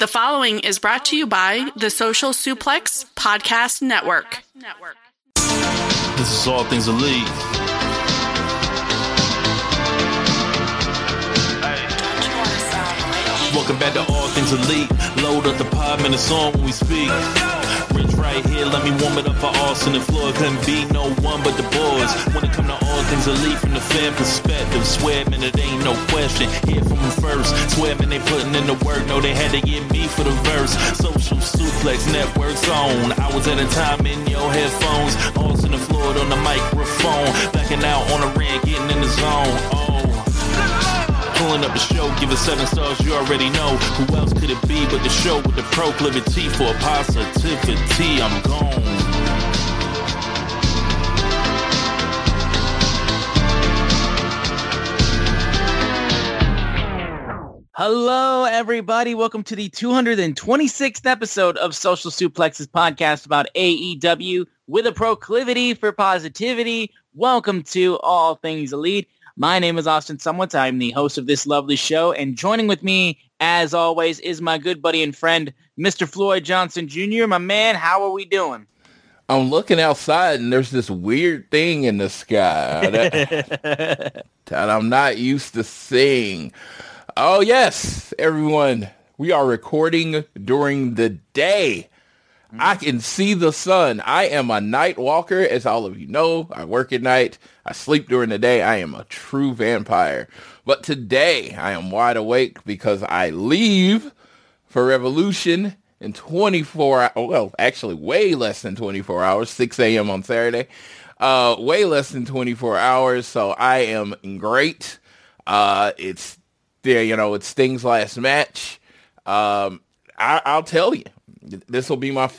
The following is brought to you by the Social Suplex Podcast Network. This is All Things Elite. Welcome back to All Things Elite. Load up the pod, man, it's on when we speak. Right here, let me warm it up for Austin and Floyd. Couldn't be no one but the boys. When it come to All Things Elite from the fan perspective, swear, man, it ain't no question. Hear from them first. Swear, man, they putting in the work. No, they had to get me for the verse. Social Suplex Network's on. Hours at a time in your headphones. Austin and Floyd on the microphone. Backing out on the rant, getting in the zone. Oh. Pulling up the show, give it seven stars, you already know. Who else could it be but the show with the proclivity for positivity? I'm gone. Hello, everybody. Welcome to the 226th episode of Social Suplexes podcast about AEW with a proclivity for positivity. Welcome to All Things Elite. My name is Austin Szumowicz. I'm the host of this lovely show, and joining with me, as always, is my good buddy and friend, Mr. Floyd Johnson Jr. My man, how are we doing? I'm looking outside and there's this weird thing in the sky that, that I'm not used to seeing. Oh yes, everyone, we are recording during the day. I can see the sun. I am a night walker, as all of you know. I work at night. I sleep during the day. I am a true vampire. But today I am wide awake because I leave for Revolution in 24 well, actually way less than 24 hours, 6 a.m. on Saturday. Uh, way less than 24 hours. So I am great. Uh, it's there, you know, it's Sting's last match. Um, I, I'll tell you, this will be my,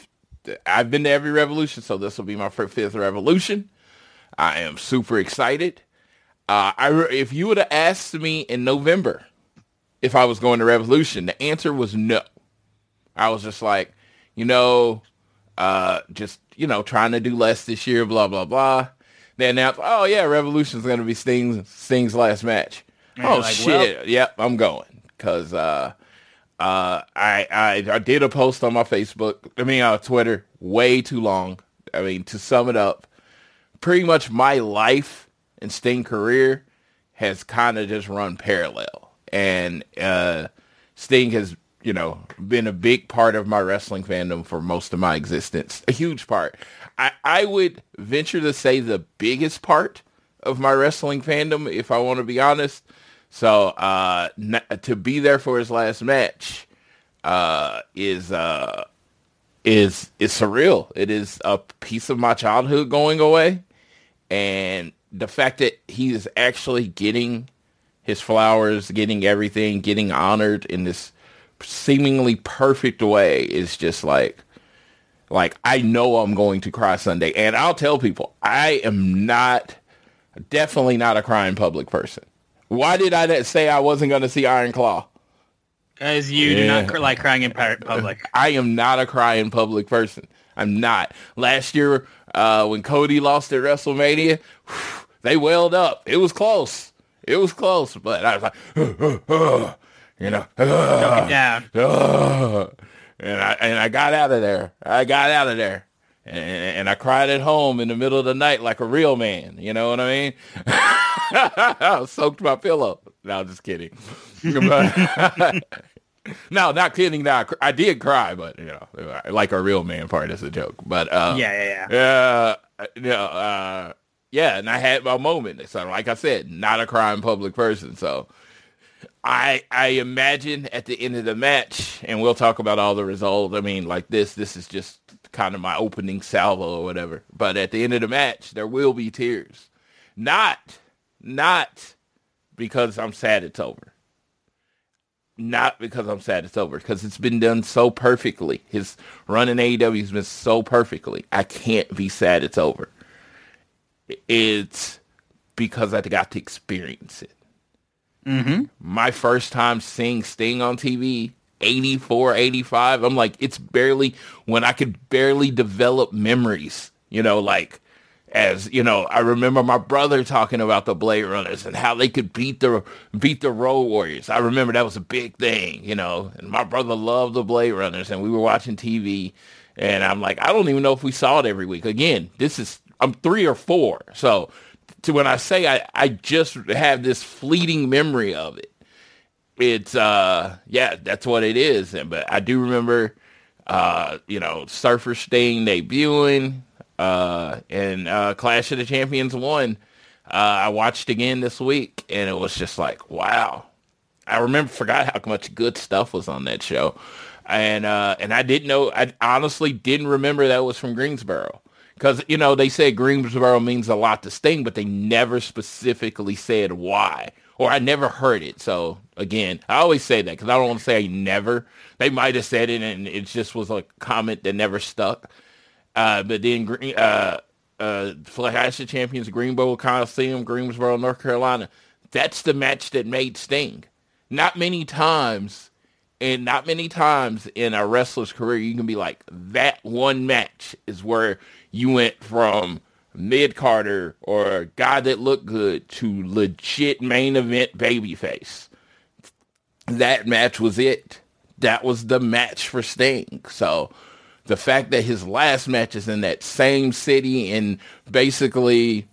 I've been to every revolution, so this will be my fifth revolution. I am super excited. Uh, I, if you would have asked me in November if I was going to Revolution, the answer was no. I was just like, you know, uh, just, you know, trying to do less this year, blah, blah, blah. They announced, oh, yeah, Revolution's going to be Sting's, Sting's last match. And oh, like, shit. well- Yep, I'm going. Because uh, uh, I, I, I did a post on my Facebook, I mean, uh, Twitter, way too long. I mean, to sum it up, pretty much my life and Sting career has kind of just run parallel. And uh, Sting has, you know, been a big part of my wrestling fandom for most of my existence. A huge part. I, I would venture to say the biggest part of my wrestling fandom, if I want to be honest. So uh, to be there for his last match uh, is uh, is is surreal. It is a piece of my childhood going away, and the fact that he is actually getting his flowers, getting everything, getting honored in this seemingly perfect way is just like like I know I'm going to cry Sunday, and I'll tell people I am not definitely not a crying public person. Why did I say I wasn't going to see Iron Claw? Because you do not Yeah. cr- like crying in public. I am not a crying public person. I'm not. Last year, uh, when Cody lost at WrestleMania, they welled up. It was close. It was close, but I was like, you know, Yeah. and I and I got out of there. I got out of there, and, and I cried at home in the middle of the night like a real man. You know what I mean? I soaked my pillow. No, just kidding. But- no, not kidding. No, I I did cry, but you know, like a real man part is a joke. But uh, Yeah, yeah, yeah, uh, yeah, uh, yeah. And I had my moment. So, like I said, not a crying public person. So, I I imagine at the end of the match, and we'll talk about all the results. I mean, like this, this is just kind of my opening salvo or whatever. But at the end of the match, there will be tears. Not, not because I'm sad it's over. not because I'm sad it's over, because it's been done so perfectly. His run in AEW has been so perfectly. I can't be sad it's over. It's because I got to experience it. Mm-hmm. My first time seeing Sting on TV, 84, 85, I'm like, it's barely when I could barely develop memories, you know, like as you know, I remember my brother talking about the Blade Runners and how they could beat the beat the Road Warriors. I remember that was a big thing, you know. And my brother loved the Blade Runners, and we were watching TV, and I'm like, I don't even know if we saw it every week. Again, this is I'm three or four, so to when I say I I just have this fleeting memory of it. It's uh yeah, that's what it is. And but I do remember uh you know Surfer Sting debuting uh, and uh, Clash of the Champions one. Uh, I watched again this week, and it was just like, wow. I remember forgot how much good stuff was on that show, and uh, and I didn't know. I honestly didn't remember that was from Greensboro because you know they said Greensboro means a lot to Sting, but they never specifically said why, or I never heard it. So again, I always say that because I don't want to say never. They might have said it, and it just was a comment that never stuck. Uh, but then uh, uh, Clash of Champions, Greensboro Coliseum, Greensboro, North Carolina. That's the match that made Sting. Not many times, and not many times in a wrestler's career, you can be like, that one match is where you went from mid carder or a guy that looked good to legit main event babyface. That match was it. That was the match for Sting. So the fact that his last match is in that same city and basically,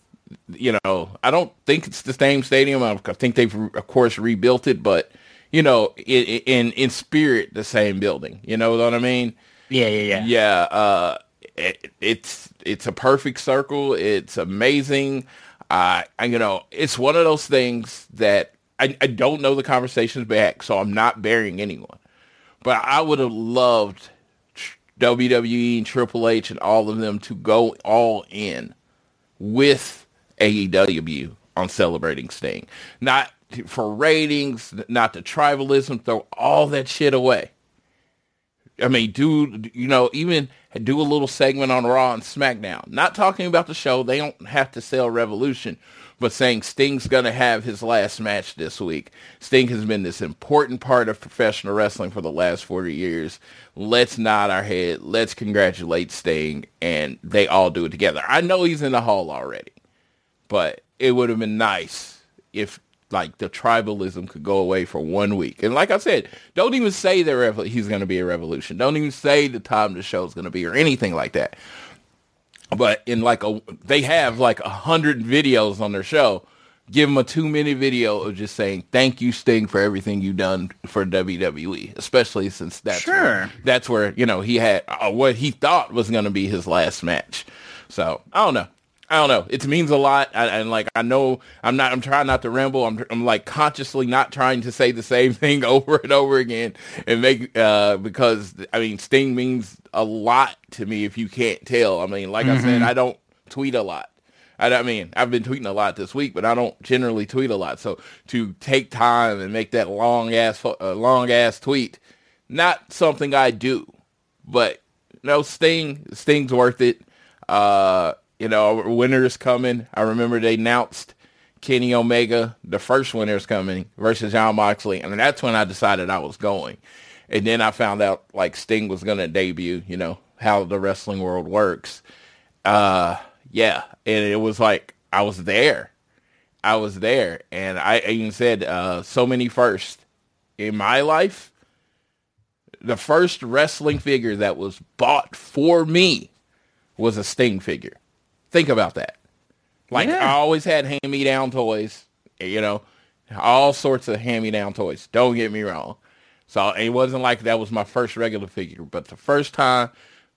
you know, I don't think it's the same stadium. I think they've of course rebuilt it, but you know, in in, in spirit, the same building. You know what I mean? Yeah, yeah, yeah. Yeah. Uh, it, it's it's a perfect circle. It's amazing. Uh, you know, it's one of those things that I, I don't know the conversations back, so I'm not burying anyone. But I would have loved WWE and Triple H and all of them to go all in with AEW on celebrating Sting. Not for ratings, not the tribalism, throw all that shit away. I mean, dude, you know, even do a little segment on Raw and SmackDown. Not talking about the show. They don't have to sell Revolution but saying Sting's going to have his last match this week. Sting has been this important part of professional wrestling for the last 40 years. Let's nod our head. Let's congratulate Sting, and they all do it together. I know he's in the hall already, but it would have been nice if like the tribalism could go away for one week. And like I said, don't even say that he's going to be a revolution. Don't even say the time the show's going to be or anything like that but in like a they have like a hundred videos on their show give them a two minute video of just saying thank you sting for everything you've done for wwe especially since that's sure. where, that's where you know he had uh, what he thought was going to be his last match so i don't know I don't know. It means a lot, I, and like I know I'm not. I'm trying not to ramble. I'm. I'm like consciously not trying to say the same thing over and over again, and make uh because I mean Sting means a lot to me. If you can't tell, I mean, like mm-hmm. I said, mm-hmm. I don't tweet a lot. I, I mean, I've been tweeting a lot this week, but I don't generally tweet a lot. So to take time and make that long ass uh, long ass tweet, not something I do, but no, Sting Sting's worth it. Uh, you know, Winter's Coming. I remember they announced Kenny Omega, the first Winter's Coming versus Jon Moxley, and that's when I decided I was going. And then I found out like Sting was going to debut. You know how the wrestling world works. Uh, yeah, and it was like I was there. I was there, and I even said uh, so many first in my life. The first wrestling figure that was bought for me was a Sting figure. Think about that. Like yeah. I always had hand-me-down toys, you know, all sorts of hand-me-down toys. Don't get me wrong. So it wasn't like that was my first regular figure, but the first time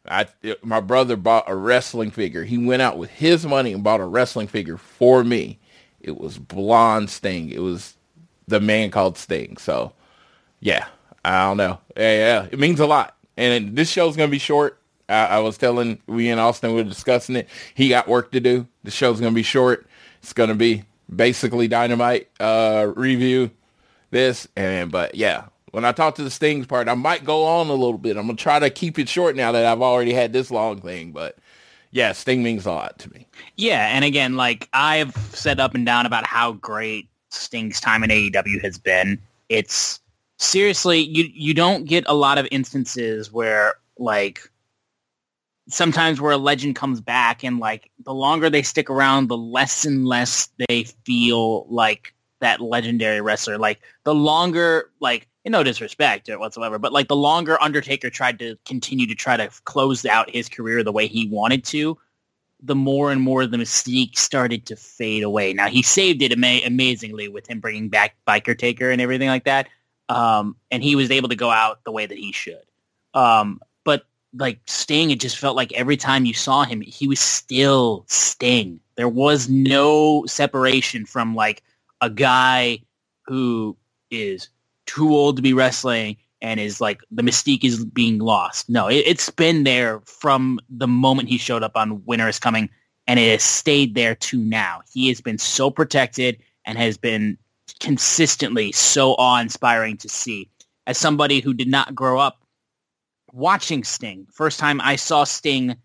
I my brother bought a wrestling figure. He went out with his money and bought a wrestling figure for me. It was blonde Sting. It was the man called Sting. So yeah, I don't know. Yeah, yeah, it means a lot. And this show's gonna be short. I, I, was telling we in Austin we were discussing it. He got work to do. The show's gonna be short. It's gonna be basically dynamite uh, review this and but yeah, when I talk to the Stings part, I might go on a little bit. I'm gonna try to keep it short now that I've already had this long thing, but yeah, Sting means a lot to me. Yeah, and again, like I've said up and down about how great Sting's time in AEW has been. It's seriously you you don't get a lot of instances where like sometimes where a legend comes back and like the longer they stick around the less and less they feel like that legendary wrestler. Like the longer like in no disrespect whatsoever but like the longer undertaker tried to continue to try to close out his career the way he wanted to the more and more the mystique started to fade away. Now he saved it ama- amazingly with him bringing back biker taker and everything like that um, and he was able to go out the way that he should. Um, like Sting, it just felt like every time you saw him, he was still Sting. There was no separation from like a guy who is too old to be wrestling and is like the mystique is being lost. No, it, has been there from the moment he showed up on Winter is Coming, and it has stayed there to now. He has been so protected and has been consistently so awe-inspiring to see. As somebody who did not grow up watching Sting. First time I saw Sting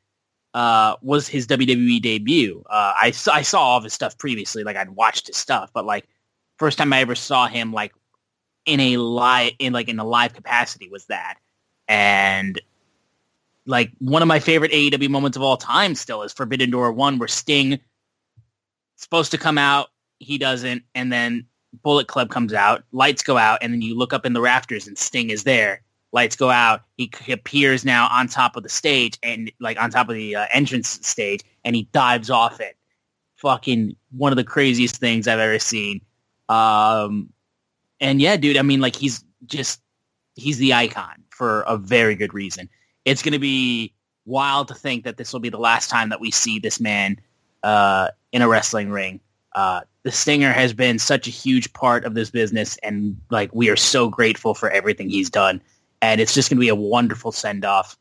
uh, was his WWE debut. Uh, I, I saw all of his stuff previously, like I'd watched his stuff, but like first time I ever saw him like in a live in like in a live capacity was that, and like one of my favorite AEW moments of all time still is Forbidden Door one, where Sting supposed to come out, he doesn't, and then Bullet Club comes out, lights go out, and then you look up in the rafters and Sting is there lights go out. He, he appears now on top of the stage and like on top of the uh, entrance stage, and he dives off it. Fucking one of the craziest things I've ever seen. Um, and yeah, dude, I mean, like he's just he's the icon for a very good reason. It's going to be wild to think that this will be the last time that we see this man uh, in a wrestling ring. Uh, the Stinger has been such a huge part of this business, and like we are so grateful for everything he's done and it's just going to be a wonderful send off.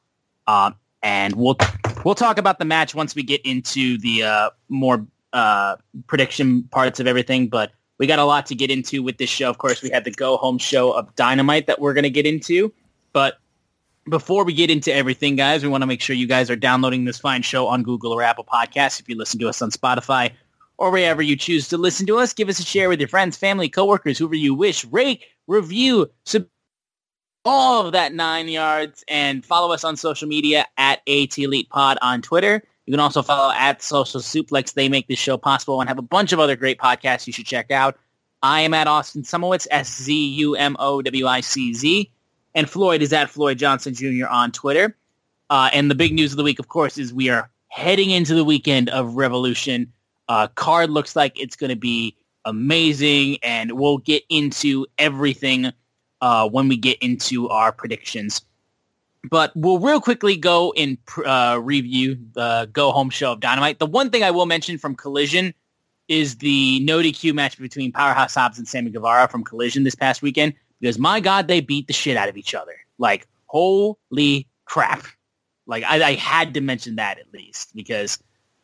Um, and we'll we'll talk about the match once we get into the uh, more uh, prediction parts of everything. But we got a lot to get into with this show. Of course, we had the go home show of Dynamite that we're going to get into. But before we get into everything, guys, we want to make sure you guys are downloading this fine show on Google or Apple Podcasts. If you listen to us on Spotify or wherever you choose to listen to us, give us a share with your friends, family, coworkers, whoever you wish. Rate, review, subscribe all of that nine yards and follow us on social media at AT Elite Pod on Twitter. You can also follow at Social Suplex. They make this show possible and have a bunch of other great podcasts you should check out. I am at Austin Szumowicz, S-Z-U-M-O-W-I-C-Z. And Floyd is at Floyd Johnson Jr. on Twitter. Uh, and the big news of the week, of course, is we are heading into the weekend of Revolution. Uh, card looks like it's going to be amazing, and we'll get into everything uh, when we get into our predictions. But we'll real quickly go and uh, review the go home show of Dynamite. The one thing I will mention from Collision is the no DQ match between Powerhouse Hobbs and Sammy Guevara from Collision this past weekend because my God, they beat the shit out of each other. Like, holy crap. Like, I, I had to mention that at least because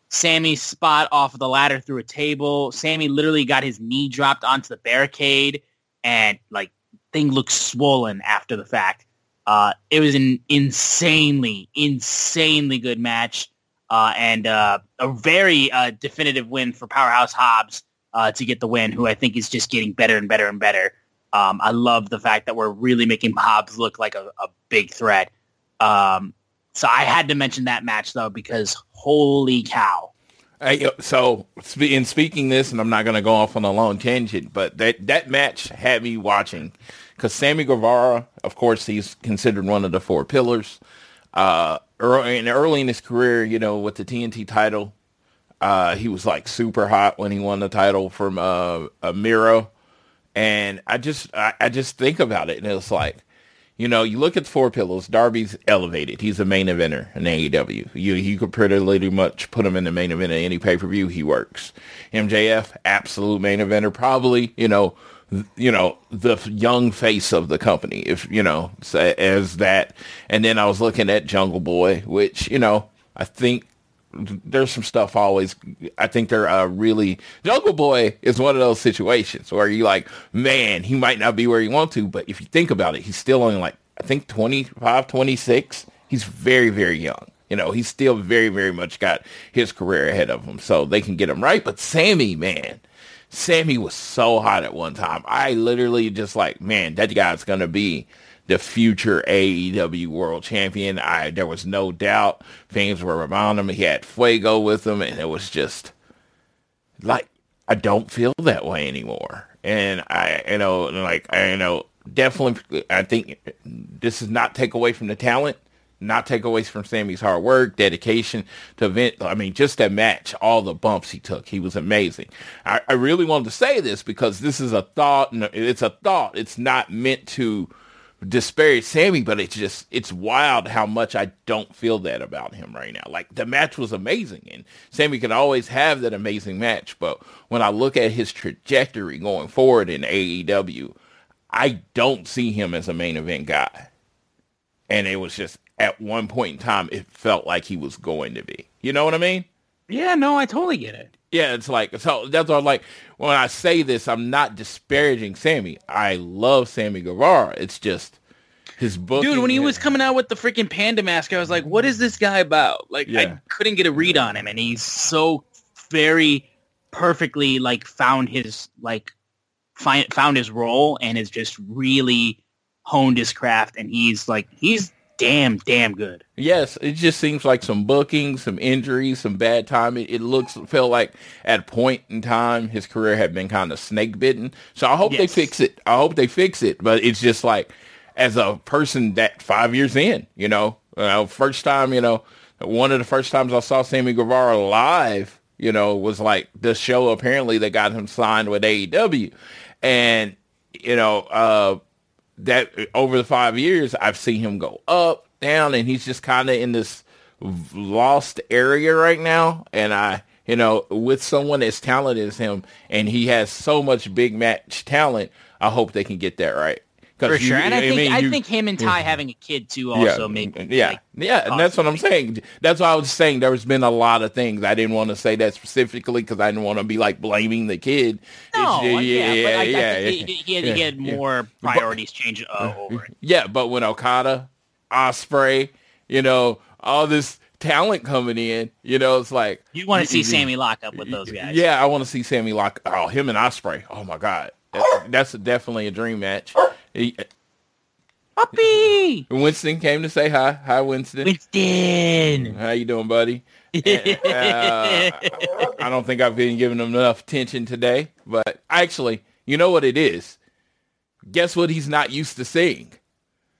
Sammy's spot off of the ladder through a table. Sammy literally got his knee dropped onto the barricade and like thing looks swollen after the fact. Uh, it was an insanely, insanely good match uh, and uh, a very uh, definitive win for Powerhouse Hobbs uh, to get the win, who I think is just getting better and better and better. Um, I love the fact that we're really making Hobbs look like a, a big threat. Um, so I had to mention that match though because holy cow! Hey, so in speaking this, and I'm not going to go off on a long tangent, but that that match had me watching because Sammy Guevara, of course, he's considered one of the four pillars. Uh, early, in, early in his career, you know, with the TNT title, uh, he was like super hot when he won the title from uh, Miro. And I just, I, I just think about it, and it's like, you know, you look at the four pillars. Darby's elevated. He's a main eventer in AEW. You you could pretty much put him in the main event of any pay per view. He works. MJF, absolute main eventer. Probably, you know, you know, the young face of the company, if, you know, as that. And then I was looking at Jungle Boy, which, you know, I think there's some stuff always. I think they're uh, really Jungle Boy is one of those situations where you like, man, he might not be where you want to, but if you think about it, he's still only like I think 25, 26. He's very, very young. You know, he's still very, very much got his career ahead of him, so they can get him right. But Sammy, man, Sammy was so hot at one time. I literally just like, man, that guy's gonna be the future AEW World Champion. I there was no doubt. Fans were around him. He had Fuego with him, and it was just like I don't feel that way anymore. And I, you know, like I, you know, definitely, I think this does not take away from the talent, not take away from Sammy's hard work, dedication to event. I mean, just that match, all the bumps he took, he was amazing. I, I really wanted to say this because this is a thought, and it's a thought. It's not meant to disparage Sammy, but it's just it's wild how much I don't feel that about him right now. Like the match was amazing and Sammy can always have that amazing match, but when I look at his trajectory going forward in AEW, I don't see him as a main event guy. And it was just at one point in time it felt like he was going to be. You know what I mean? Yeah, no, I totally get it. Yeah, it's like so that's I'm like when I say this, I'm not disparaging Sammy. I love Sammy Guevara. It's just his book. Dude, when he was coming out with the freaking panda mask, I was like, what is this guy about? Like Yeah. I couldn't get a read on him and he's so very perfectly like found his like find, found his role and has just really honed his craft and he's like he's damn damn good. Yes, it just seems like some booking, some injuries, some bad timing. It looks felt like at a point in time his career had been kind of snake bitten. So I hope they fix it. I hope they fix it. But it's just like as a person that five years in, you know, uh, first time, you know, one of the first times I saw Sammy Guevara live, you know, was like the show apparently that got him signed with AEW, and you know, uh, that over the five years, I've seen him go up, down, and he's just kind of in this lost area right now. And I, you know, with someone as talented as him, and he has so much big match talent, I hope they can get that right. For you- sure. And I think mean, I you- think him and Tay having a kid too also make yeah, like, yeah, and that's what I'm saying. That's why I was saying there's been a lot of things I didn't want to say that specifically because I didn't want to be like blaming the kid. No, It's- yeah, but I, I yeah, he, he had, he had yeah. more priorities change uh, over it. Yeah, but when Okada, Osprey, you know, all this talent coming in, you know, it's like You want to see Sammy lock up with those guys. Yeah, I want to see Sammy lock. Oh, him and Osprey. Oh my God, that's, that's definitely a dream match. He- Puppy! Winston came to say hi. Hi, Winston. Winston! How you doing, buddy? Uh, I don't think I've been giving him enough attention today, but actually, you know what it is? Guess what he's not used to seeing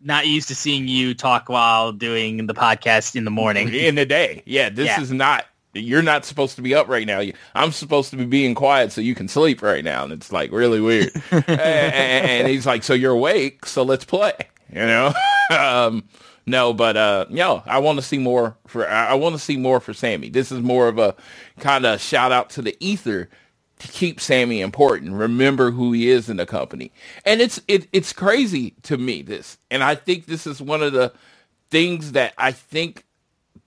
Not used to seeing you talk while doing the podcast in the morning. in the day. Yeah, this Yeah. is not. You're not supposed to be up right now. I'm supposed to be being quiet so you can sleep right now, and it's like really weird. and, he's like, "So you're awake? So let's play." You know. um, no, but uh, no, I want to see more for. I, I want to see more for Sammy. This is more of a kind of shout out to the ether to keep Sammy important. Remember who he is in the company, and it's it, it's crazy to me this, and I think this is one of the things that I think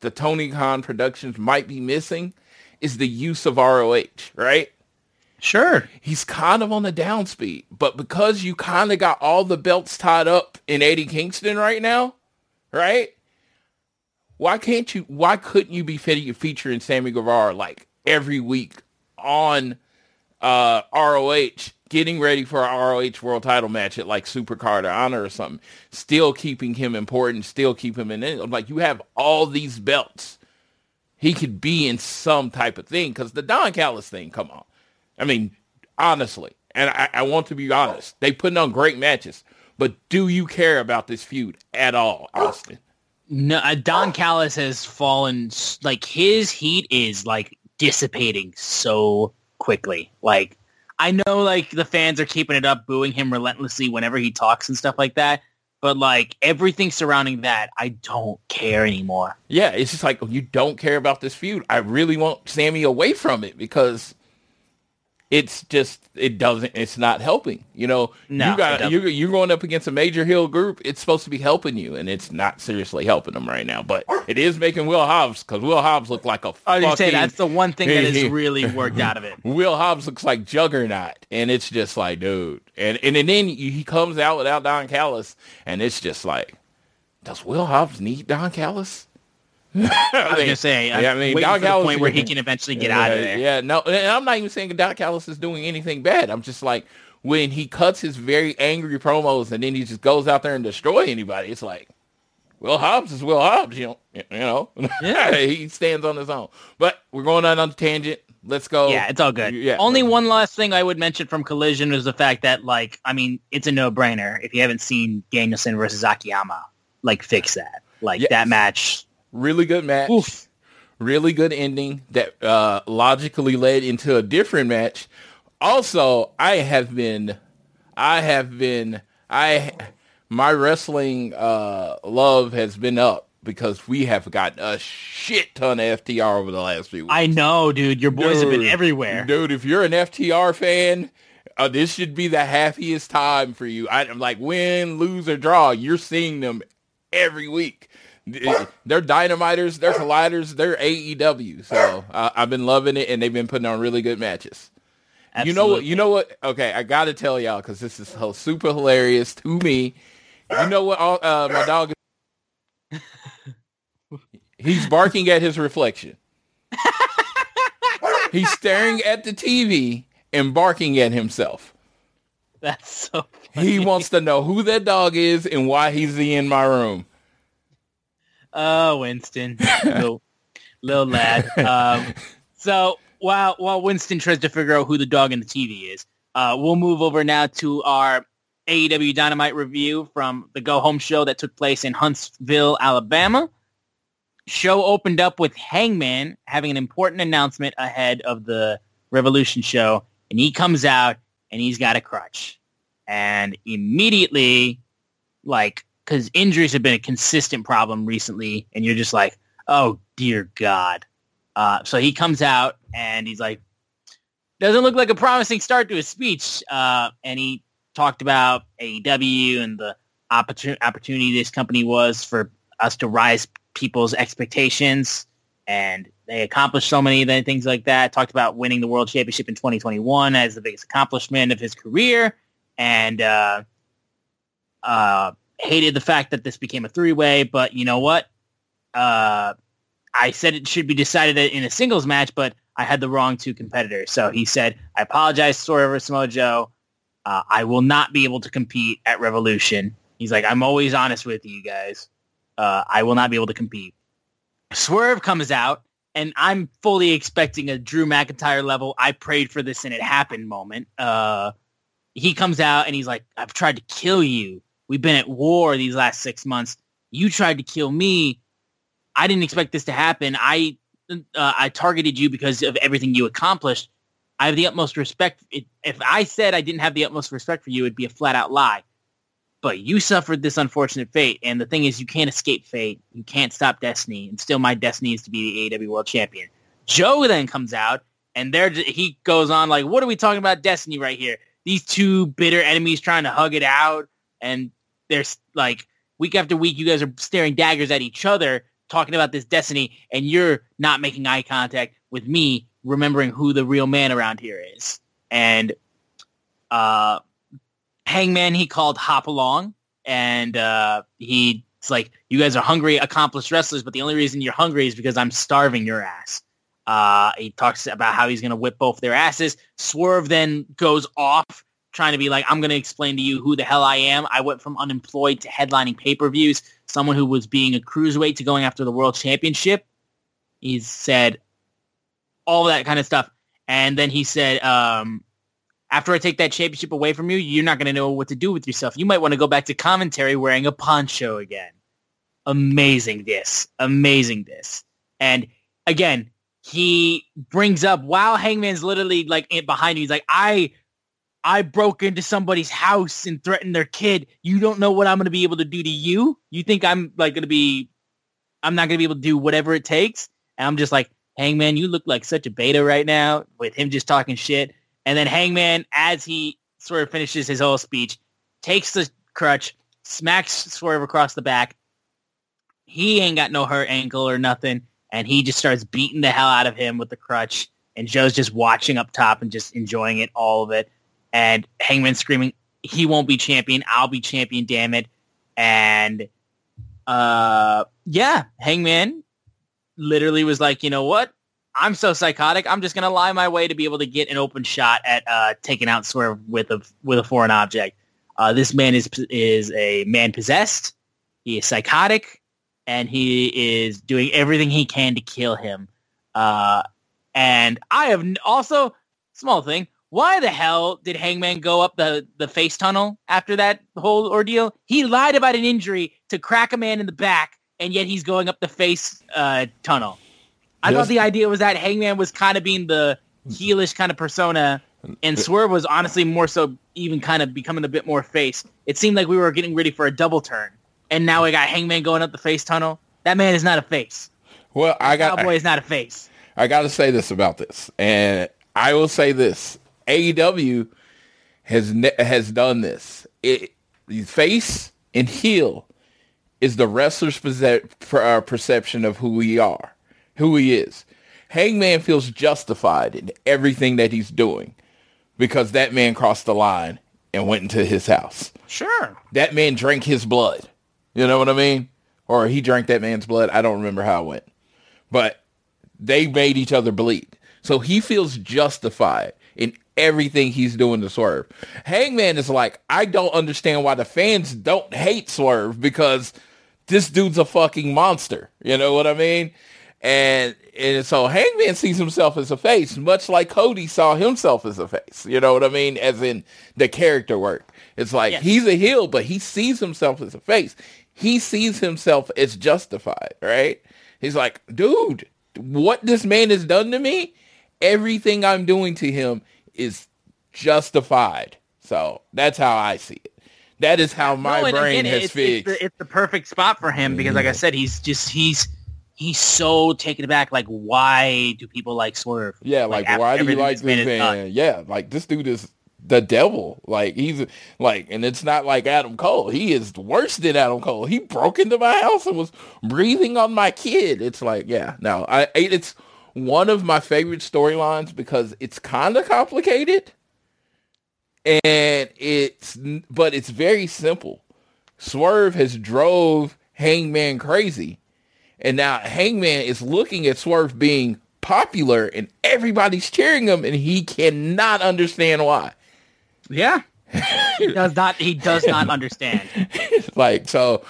the Tony Khan Productions might be missing is the use of ROH, right? Sure. He's kind of on the down speed, but because you kind of got all the belts tied up in Eddie Kingston right now, right? Why can't you? Why couldn't you be fe- featuring Sammy Guevara like every week on uh, ROH, getting ready for a ROH World Title match at like Supercard of Honor or something? Still keeping him important, still keep him in it. Like you have all these belts. He could be in some type of thing because the Don Callis thing. Come on, I mean, honestly, and I, I want to be honest, they putting on great matches, but do you care about this feud at all, Austin? No, uh, Don Callis has fallen. Like his heat is like dissipating so quickly. Like I know, like the fans are keeping it up, booing him relentlessly whenever he talks and stuff like that. But like everything surrounding that, I don't care anymore. Yeah, it's just like you don't care about this feud. I really want Sammy away from it because it's just it doesn't it's not helping you know No, you got doesn't. you you're going up against a major heel group it's supposed to be helping you and it's not seriously helping them right now but it is making will hobbs because will hobbs look like a I was gonna say that's the one thing that has really worked out of it. Will Hobbs looks like Juggernaut, and it's just like, dude, and and, and then he comes out without Don Callis, and it's just like, does Will Hobbs need Don Callis? I was gonna say, yeah, I mean, for the point where he can eventually get out of there. Yeah, no, and I'm not even saying Don Callis is doing anything bad. I'm just like when he cuts his very angry promos and then he just goes out there and destroy anybody. It's like Will Hobbs is Will Hobbs, you know. You know, Yeah. he stands on his own. But we're going on on tangent. Let's go. Yeah, it's all good. Yeah. Only one last thing I would mention from Collision is the fact that, like, I mean, it's a no-brainer. If you haven't seen Danielson versus Akiyama, like, fix that. Like, Yes. that match. Really good match. Oof. Really good ending that uh, logically led into a different match. Also, I have been, I have been, I, my wrestling uh, love has been up because we have gotten a shit ton of FTR over the last few weeks. I know, dude. Your boys have been everywhere. Dude, if you're an FTR fan, uh, this should be the happiest time for you. I'm like, win, lose, or draw, you're seeing them every week. They're dynamiters, they're colliders, they're AEW. So uh, I've been loving it, and they've been putting on really good matches. You know what? You know what? Okay, I got to tell y'all because this is so super hilarious to me. You know what? all- Uh, my dog. He's barking at his reflection. He's staring at the TV and barking at himself. That's so He wants to know who that dog is and why he's in my room. Oh, Winston, little, little lad. Um, so while while Winston tries to figure out who the dog in the TV is, uh, we'll move over now to our AEW Dynamite review from the Go Home show that took place in Huntsville, Alabama. Show opened up with Hangman having an important announcement ahead of the Revolution show, and he comes out and he's got a crutch, and immediately, like because injuries have been a consistent problem recently, and you're just like, oh dear God. Uh, so he comes out and he's like, doesn't look like a promising start to his speech, uh, and he talked about AEW and the opportunity opportunity this company was for us to rise people's expectations, and they accomplished so many things like that. Talked about winning the world championship in 2021 as the biggest accomplishment of his career, and uh, uh, hated the fact that this became a three-way, but you know what? Uh, I said it should be decided in a singles match, but I had the wrong two competitors. So he said, I apologize, Swerve versus Mojo. Uh, I will not be able to compete at Revolution. He's like, I'm always honest with you guys. Uh, I will not be able to compete. Swerve comes out, and I'm fully expecting a Drew McIntyre level. I prayed for this and it happened moment. Uh, he comes out and he's like, I've tried to kill you. We've been at war these last six months. You tried to kill me. I didn't expect this to happen. I uh, I targeted you because of everything you accomplished. I have the utmost respect. If I said I didn't have the utmost respect for you, it'd be a flat out lie. But you suffered this unfortunate fate, and the thing is, you can't escape fate. You can't stop destiny, and still, my destiny is to be the AEW World Champion. Joe then comes out, and there he goes on like, "What are we talking about, destiny right here? These two bitter enemies trying to hug it out, and there's like week after week, you guys are staring daggers at each other, talking about this destiny, and you're not making eye contact with me, remembering who the real man around here is. And uh, Hangman, he called Hop Along, and uh, he's like, you guys are hungry, accomplished wrestlers, but the only reason you're hungry is because I'm starving your ass. Uh, he talks about how he's going to whip both their asses. Swerve then goes off trying to be like, I'm going to explain to you who the hell I am. I went from unemployed to headlining pay-per-views, someone who was being a cruiserweight to going after the world championship. He said all that kind of stuff. And then he said, um, after I take that championship away from you, you're not going to know what to do with yourself. You might want to go back to commentary wearing a poncho again. Amazing this. Amazing this. And again, he brings up while Hangman's literally like behind you. He's like, I I broke into somebody's house and threatened their kid. You don't know what I'm going to be able to do to you. You think I'm like going to be, I'm not going to be able to do whatever it takes. And I'm just like, Hangman, you look like such a beta right now with him just talking shit. And then Hangman, as he sort of finishes his whole speech, takes the crutch, smacks Swerve across the back. He ain't got no hurt ankle or nothing, and he just starts beating the hell out of him with the crutch. And Joe's just watching up top and just enjoying it, all of it. And Hangman screaming, "He won't be champion. I'll be champion. Damn it!" And uh, yeah, Hangman literally was like, "You know what? I'm so psychotic. I'm just gonna lie my way to be able to get an open shot at uh, taking out Swerve with a with a foreign object." Uh, this man is is a man possessed. He is psychotic, and he is doing everything he can to kill him. Uh, and I have also small thing. Why the hell did Hangman go up the, the face tunnel after that whole ordeal? He lied about an injury to crack a man in the back, and yet he's going up the face uh, tunnel. I thought the idea was that Hangman was kind of being the heelish kind of persona, and Swerve was honestly more so even kind of becoming a bit more face. It seemed like we were getting ready for a double turn, and now we got Hangman going up the face tunnel. That man is not a face. Well, I got Cowboy is not a face. I got to say this about this, and I will say this: AEW has ne- has done this. It face and heel is the wrestler's perce- per- uh, perception of who we are, who he is. Hangman feels justified in everything that he's doing because that man crossed the line and went into his house. Sure. That man drank his blood. You know what I mean? Or he drank that man's blood. I don't remember how it went. But they made each other bleed. So he feels justified in everything he's doing to Swerve. Hangman is like, I don't understand why the fans don't hate Swerve because this dude's a fucking monster. You know what I mean? And and so Hangman sees himself as a face, much like Cody saw himself as a face. You know what I mean? As in the character work. It's like Yes. he's a heel, but he sees himself as a face. He sees himself as justified, right? He's like, dude, what this man has done to me, everything I'm doing to him is justified. So that's how I see it. That is how my No, brain again, has it's, fixed. It's the, it's the perfect spot for him because, like I said, he's just he's he's so taken aback. Like, why do people like Swerve? Yeah, like, after why do you like this man this has done. man? Yeah, like this dude is the devil. Like he's like, and it's not like Adam Cole. He is worse than Adam Cole. He broke into my house and was breathing on my kid. It's like, yeah, no, I it's one of my favorite storylines because it's kind of complicated, and it's but it's very simple. Swerve has drove Hangman crazy. And now Hangman is looking at Swerve being popular and everybody's cheering him and he cannot understand why. Yeah, he does not. He does not understand. like, so,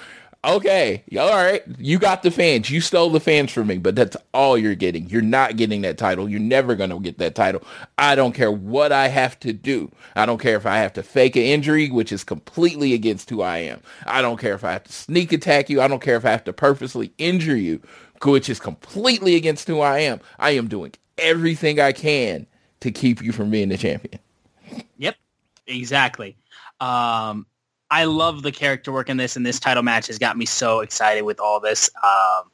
okay, all right, you got the fans. You stole the fans from me, but that's all you're getting. You're not getting that title. You're never going to get that title. I don't care what I have to do. I don't care if I have to fake an injury, which is completely against who I am. I don't care if I have to sneak attack you. I don't care if I have to purposely injure you, which is completely against who I am. I am doing everything I can to keep you from being the champion. Yep, exactly. Um, I love the character work in this, and this title match has got me so excited with all this. Um,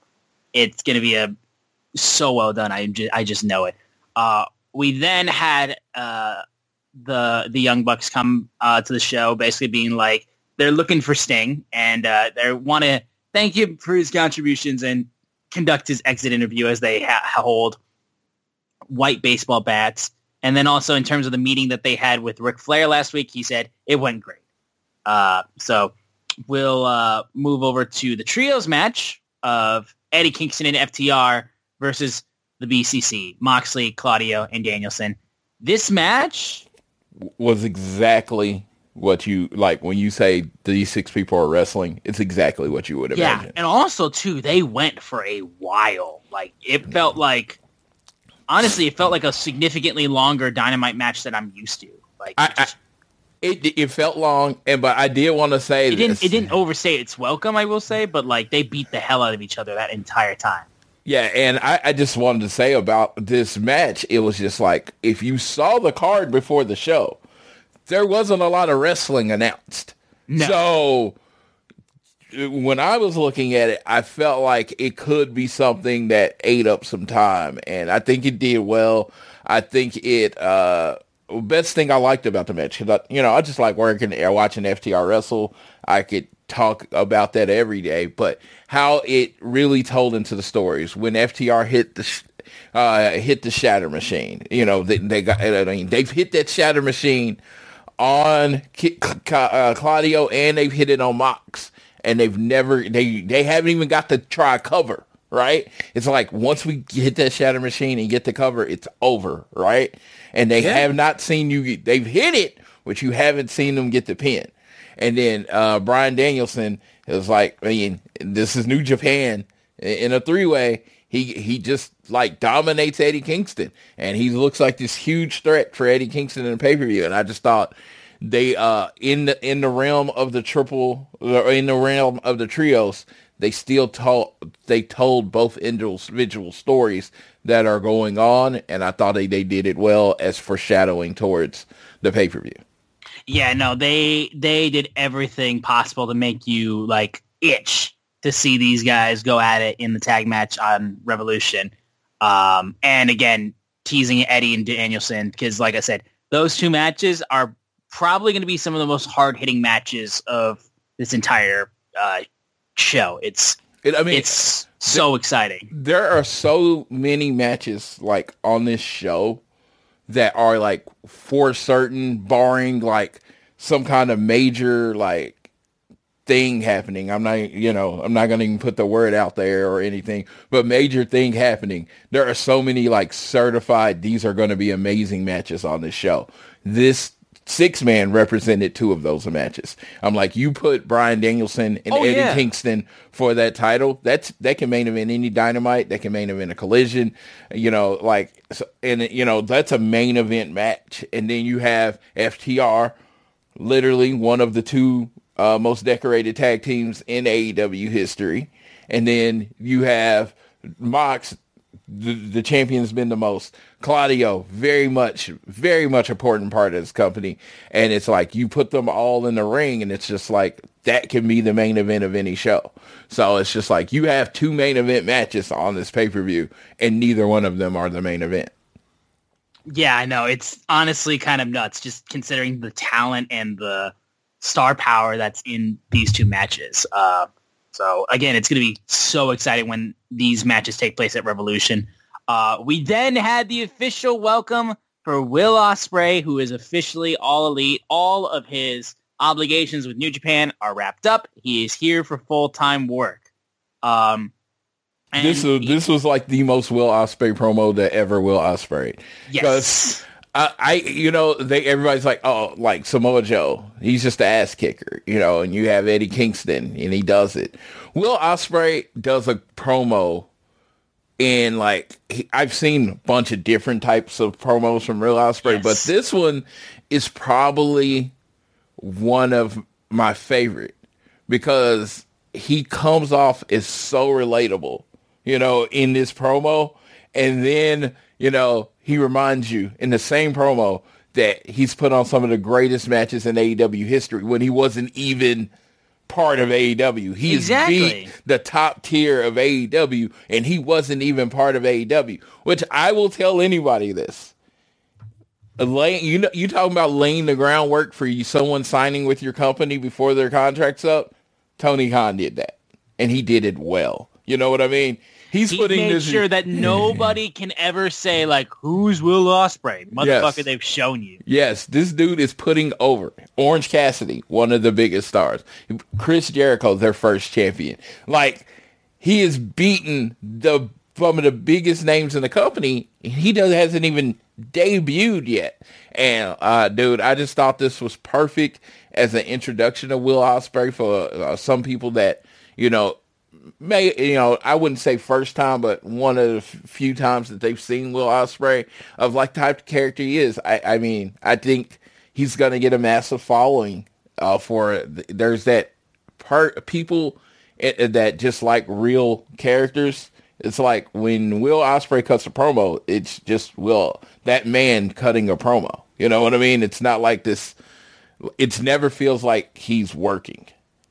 it's going to be a so well done. I just, I just know it. Uh, we then had uh, the the Young Bucks come uh, to the show, basically being like they're looking for Sting, and uh, they want to thank him for his contributions and conduct his exit interview as they ha- hold white baseball bats. And then also in terms of the meeting that they had with Ric Flair last week, he said it went great. Uh, so we'll uh, move over to the trios match of Eddie Kingston and FTR versus the BCC, Moxley, Claudio, and Danielson. This match, was exactly what you like when you say these six people are wrestling. It's exactly what you would imagine. yeah, and also too, they went for a while. Like it felt like, honestly, it felt like a significantly longer Dynamite match than I'm used to. Like I, just- it it felt long, and but I did want to say it didn't this. it didn't overstay its welcome, I will say, but like they beat the hell out of each other that entire time. Yeah, and I, I just wanted to say about this match, it was just like if you saw the card before the show, there wasn't a lot of wrestling announced. No. So when I was looking at it, I felt like it could be something that ate up some time, and I think it did well. I think it uh best thing I liked about the match, cause you know, I just like working or watching FTR wrestle. I could talk about that every day, but how it really told into the stories when FTR hit the uh, hit the shatter machine. You know, they, they got. I mean, they've hit that shatter machine on uh, Claudio, and they've hit it on Mox, and they've never. They they haven't even got to try cover. Right? It's like once we hit that shatter machine and get the cover, it's over. Right? And they yeah. have not seen you. They've hit it, but you haven't seen them get the pin. And then uh, Bryan Danielson is like, I mean, this is New Japan in a three way. He he just like dominates Eddie Kingston, and he looks like this huge threat for Eddie Kingston in the pay per view. And I just thought they uh in the in the realm of the triple or in the realm of the trios, they still told they told both individual stories that are going on, and I thought they, they did it well as foreshadowing towards the pay per view. Yeah, no, they they did everything possible to make you like itch to see these guys go at it in the tag match on Revolution. Um, and again, teasing Eddie and Danielson because, like I said, those two matches are probably going to be some of the most hard hitting matches of this entire uh, show. It's it, I mean, it's so th- exciting. There are so many matches like on this show that are like for certain, barring like some kind of major like thing happening. I'm not, you know, I'm not going to even put the word out there or anything, but major thing happening. There are so many like certified, these are going to be amazing matches on this show. This six man represented two of those matches. I'm like, you put Bryan Danielson and oh, Eddie yeah. Kingston for that title. That's that can main event any dynamite. That can main event a collision. You know, like, and you know that's a main event match. And then you have FTR, literally one of the two uh, most decorated tag teams in AEW history. And then you have Mox the, champion's been the most. Claudio, very much, very much important part of this company. And it's like you put them all in the ring and it's just like that can be the main event of any show. So it's just like you have two main event matches on this pay-per-view and neither one of them are the main event. Yeah, I know. It's honestly kind of nuts just considering the talent and the star power that's in these two matches. Uh, so again, it's going to be so exciting when these matches take place at Revolution. Uh, we then had the official welcome for Will Ospreay, who is officially all elite. All of his obligations with New Japan are wrapped up. He is here for full time work. Um, this was he, this was like the most Will Ospreay promo that ever Will Ospreay. Yes. I, I, you know, they everybody's like, oh, like Samoa Joe, he's just an ass kicker, you know, and you have Eddie Kingston, and he does it. Will Ospreay does a promo, and like he, I've seen a bunch of different types of promos from Will Ospreay, yes. but this one is probably one of my favorite because he comes off as so relatable, you know, in this promo, and then you know he reminds you in the same promo that he's put on some of the greatest matches in AEW history when he wasn't even part of AEW. He exactly. beat the top tier of AEW and he wasn't even part of AEW, which I will tell anybody this. You know, you talking about laying the groundwork for you, someone signing with your company before their contract's up. Tony Khan did that, and he did it well. You know what I mean? He's he putting made this sure that nobody can ever say like, "Who's Will Ospreay, Motherfucker, yes. they've shown you. Yes, this dude is putting over Orange Cassidy, one of the biggest stars. Chris Jericho, their first champion. Like he is beating the some of the biggest names in the company. And he does hasn't even debuted yet. And uh, dude, I just thought this was perfect as an introduction of Will Ospreay for uh, some people that you know may you know I wouldn't say first time, but one of the few times that they've seen Will Ospreay of like type of character he is. I, I mean, I think he's gonna get a massive following uh, for there's that part people that just like real characters. It's like when Will Ospreay cuts a promo, it's just Will that man cutting a promo. You know what I mean? It's not like this. It's never feels like he's working.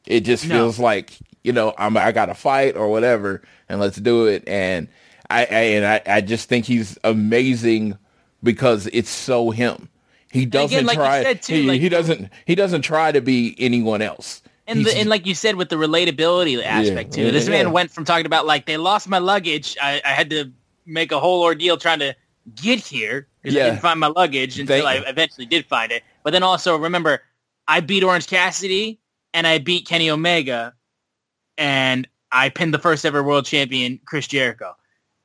It just no. feels like you know, I'm I got to fight or whatever, and let's do it. And I, I and I, I just think he's amazing because it's so him. He doesn't again, like you try. said, too, he, like- he doesn't. He doesn't try to be anyone else. And, the, and like you said, with the relatability aspect too, yeah, this yeah. man went from talking about like they lost my luggage. I, I had to make a whole ordeal trying to get here because I Yeah. didn't find my luggage until Thank- I eventually did find it. But then also remember, I beat Orange Cassidy and I beat Kenny Omega, and I pinned the first ever world champion Chris Jericho.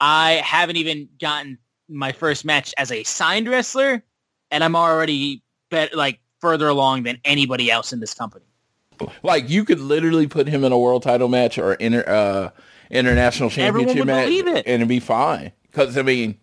I haven't even gotten my first match as a signed wrestler, and I'm already bet like further along than anybody else in this company. like you could literally put him in a world title match or inter, uh, international championship match, it. and it'd be fine. Because I mean,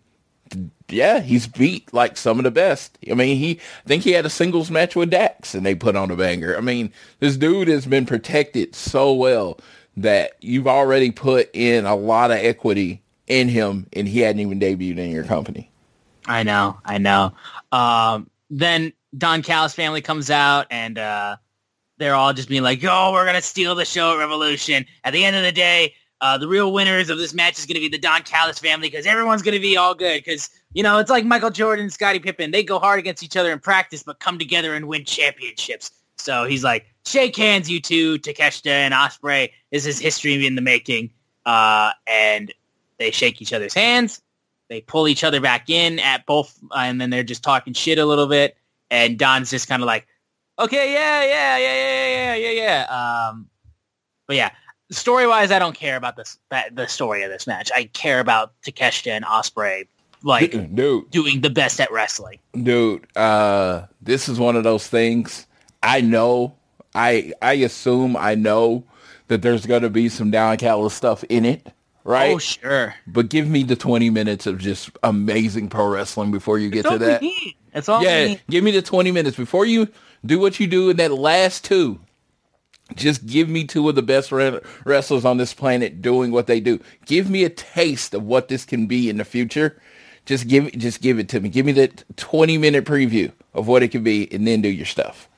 yeah, he's beat like some of the best. I mean, he I think he had a singles match with Dax, and they put on a banger. I mean, this dude has been protected so well that you've already put in a lot of equity in him, and he hadn't even debuted in your company. I know, I know. Um, then Don Callis family comes out and uh, they're all just being like, "Yo, we're gonna steal the show at Revolution." At the end of the day, uh, the real winners of this match is gonna be the Don Callis family because everyone's gonna be all good. Because you know, it's like Michael Jordan and Scottie Pippen. They go hard against each other in practice, but come together and win championships. So he's like, "Shake hands, you two, Takeshita and Ospreay. This is history in the making." Uh, and they shake each other's hands. They pull each other back in at both, uh, and then they're just talking shit a little bit. And Don's just kind of like, okay, yeah, yeah, yeah, yeah, yeah, yeah, yeah. Um, but yeah, story wise, I don't care about this the story of this match. I care about Takeshita and Ospreay like dude, doing the best at wrestling. dude uh this is one of those things i know i i assume i know that there's going to be some Don Callis stuff in it right? Oh sure, but give me the 20 minutes of just amazing pro wrestling before you get That's to that. That's all yeah give me the 20 minutes. Before you do what you do in that last two just give me two of the best re- wrestlers on this planet doing what they do. Give me a taste of what this can be in the future. Just give just give it to me. Give me that 20 minute preview of what it could be and then do your stuff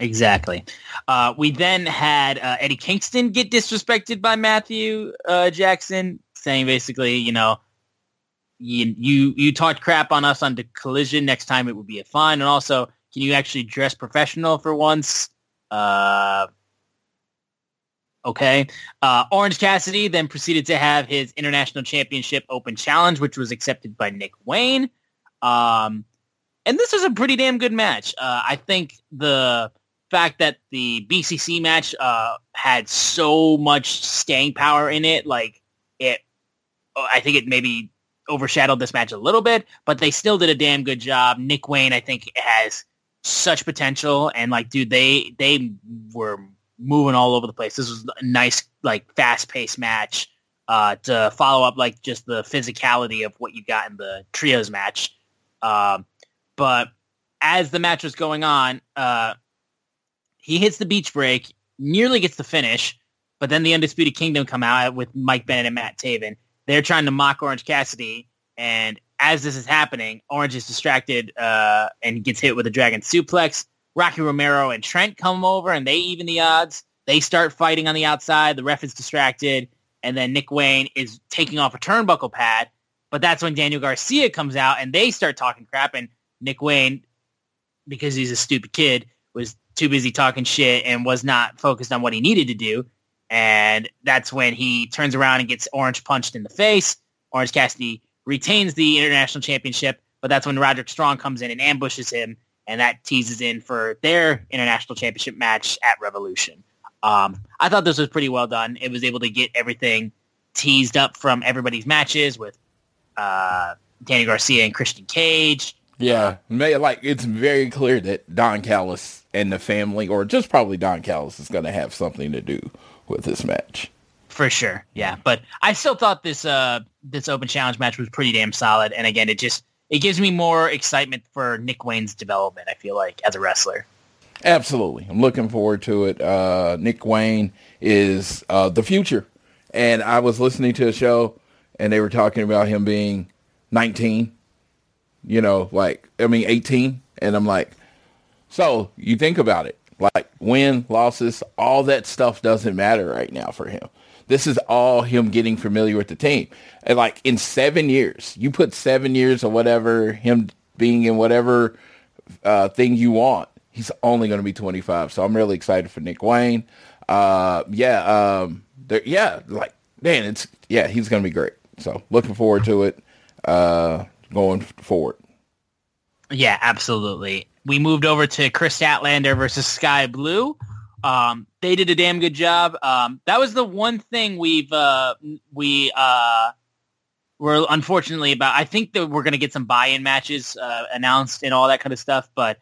Exactly. Uh, we then had uh, Eddie Kingston get disrespected by Matthew uh, Jackson, saying basically, you know, you you you talked crap on us on the collision. Next time it would be a fine, and also, can you actually dress professional for once? Uh, okay. Uh, Orange Cassidy then proceeded to have his international championship open challenge, which was accepted by Nick Wayne. Um, and this was a pretty damn good match. Uh, I think the fact that the BCC match uh, had so much staying power in it, like it, I think it maybe overshadowed this match a little bit, but they still did a damn good job. Nick Wayne, I think, has such potential, and like, dude, they they were moving all over the place. This was a nice, like, fast paced match uh, to follow up, like, just the physicality of what you got in the trios match. Um, but as the match was going on, uh, he hits the beach break, nearly gets the finish, but then the Undisputed Kingdom come out with Mike Bennett and Matt Taven. They're trying to mock Orange Cassidy, and as this is happening, Orange is distracted uh, and gets hit with a Dragon Suplex. Rocky Romero and Trent come over, and they even the odds. They start fighting on the outside. The ref is distracted, and then Nick Wayne is taking off a turnbuckle pad. But that's when Daniel Garcia comes out, and they start talking crap, and Nick Wayne, because he's a stupid kid, was too busy talking shit and was not focused on what he needed to do. And that's when he turns around and gets Orange punched in the face. Orange Cassidy retains the international championship, but that's when Roderick Strong comes in and ambushes him, and that teases in for their international championship match at Revolution. Um, I thought this was pretty well done. It was able to get everything teased up from everybody's matches with uh, Danny Garcia and Christian Cage. Yeah, like it's very clear that Don Callis and the family, or just probably Don Callis, is going to have something to do with this match. For sure, yeah. But I still thought this uh this open challenge match was pretty damn solid. And again, it just it gives me more excitement for Nick Wayne's development. I feel like as a wrestler. Absolutely, I'm looking forward to it. Uh, Nick Wayne is uh, the future, and I was listening to a show, and they were talking about him being 19. You know, like I mean 18, and I'm like, so you think about it, like win, losses, all that stuff doesn't matter right now for him. This is all him getting familiar with the team. And like in seven years, you put seven years or whatever, him being in whatever uh, thing you want, he's only going to be 25. So I'm really excited for Nick Wayne. Uh, yeah, um, yeah, like man, it's yeah, he's going to be great. So looking forward to it uh, going forward. Yeah, absolutely. We moved over to Kris Statlander versus Skye Blue. Um, they did a damn good job. Um, that was the one thing we've uh, we uh, were unfortunately about. I think that we're going to get some buy-in matches uh, announced and all that kind of stuff, but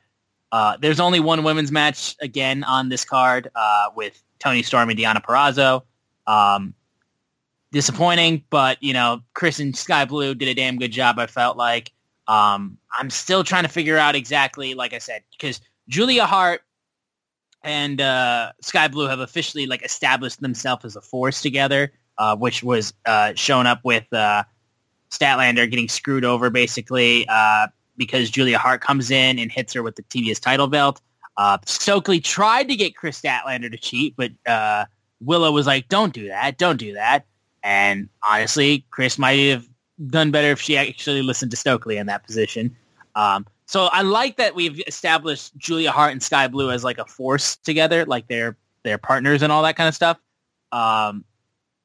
uh, there's only one women's match again on this card uh, with Toni Storm and Deonna Purrazzo. Um, disappointing, but you know, Kris and Skye Blue did a damn good job. I felt like um, I'm still trying to figure out exactly, like I said, because Julia Hart and uh, Skye Blue have officially like established themselves as a force together, uh, which was uh, shown up with uh, Statlander getting screwed over basically uh, because Julia Hart comes in and hits her with the TBS title belt. Uh, Stokely tried to get Kris Statlander to cheat, but Willow was like, "Don't do that, don't do that." And honestly, Kris might have done better if she actually listened to Stokely in that position. Um, so I like that we've established Julia Hart and Skye Blue as like a force together, like they're they're partners and all that kind of stuff. Um,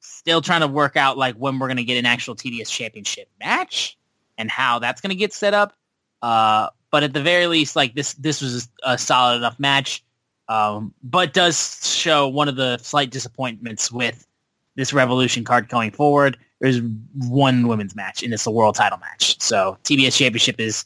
still trying to work out like when we're gonna get an actual TBS championship match and how that's gonna get set up. Uh, but at the very least, like this this was a solid enough match. Um, but does show one of the slight disappointments with this Revolution card going forward. There's one women's match, and it's a world title match. So TBS Championship is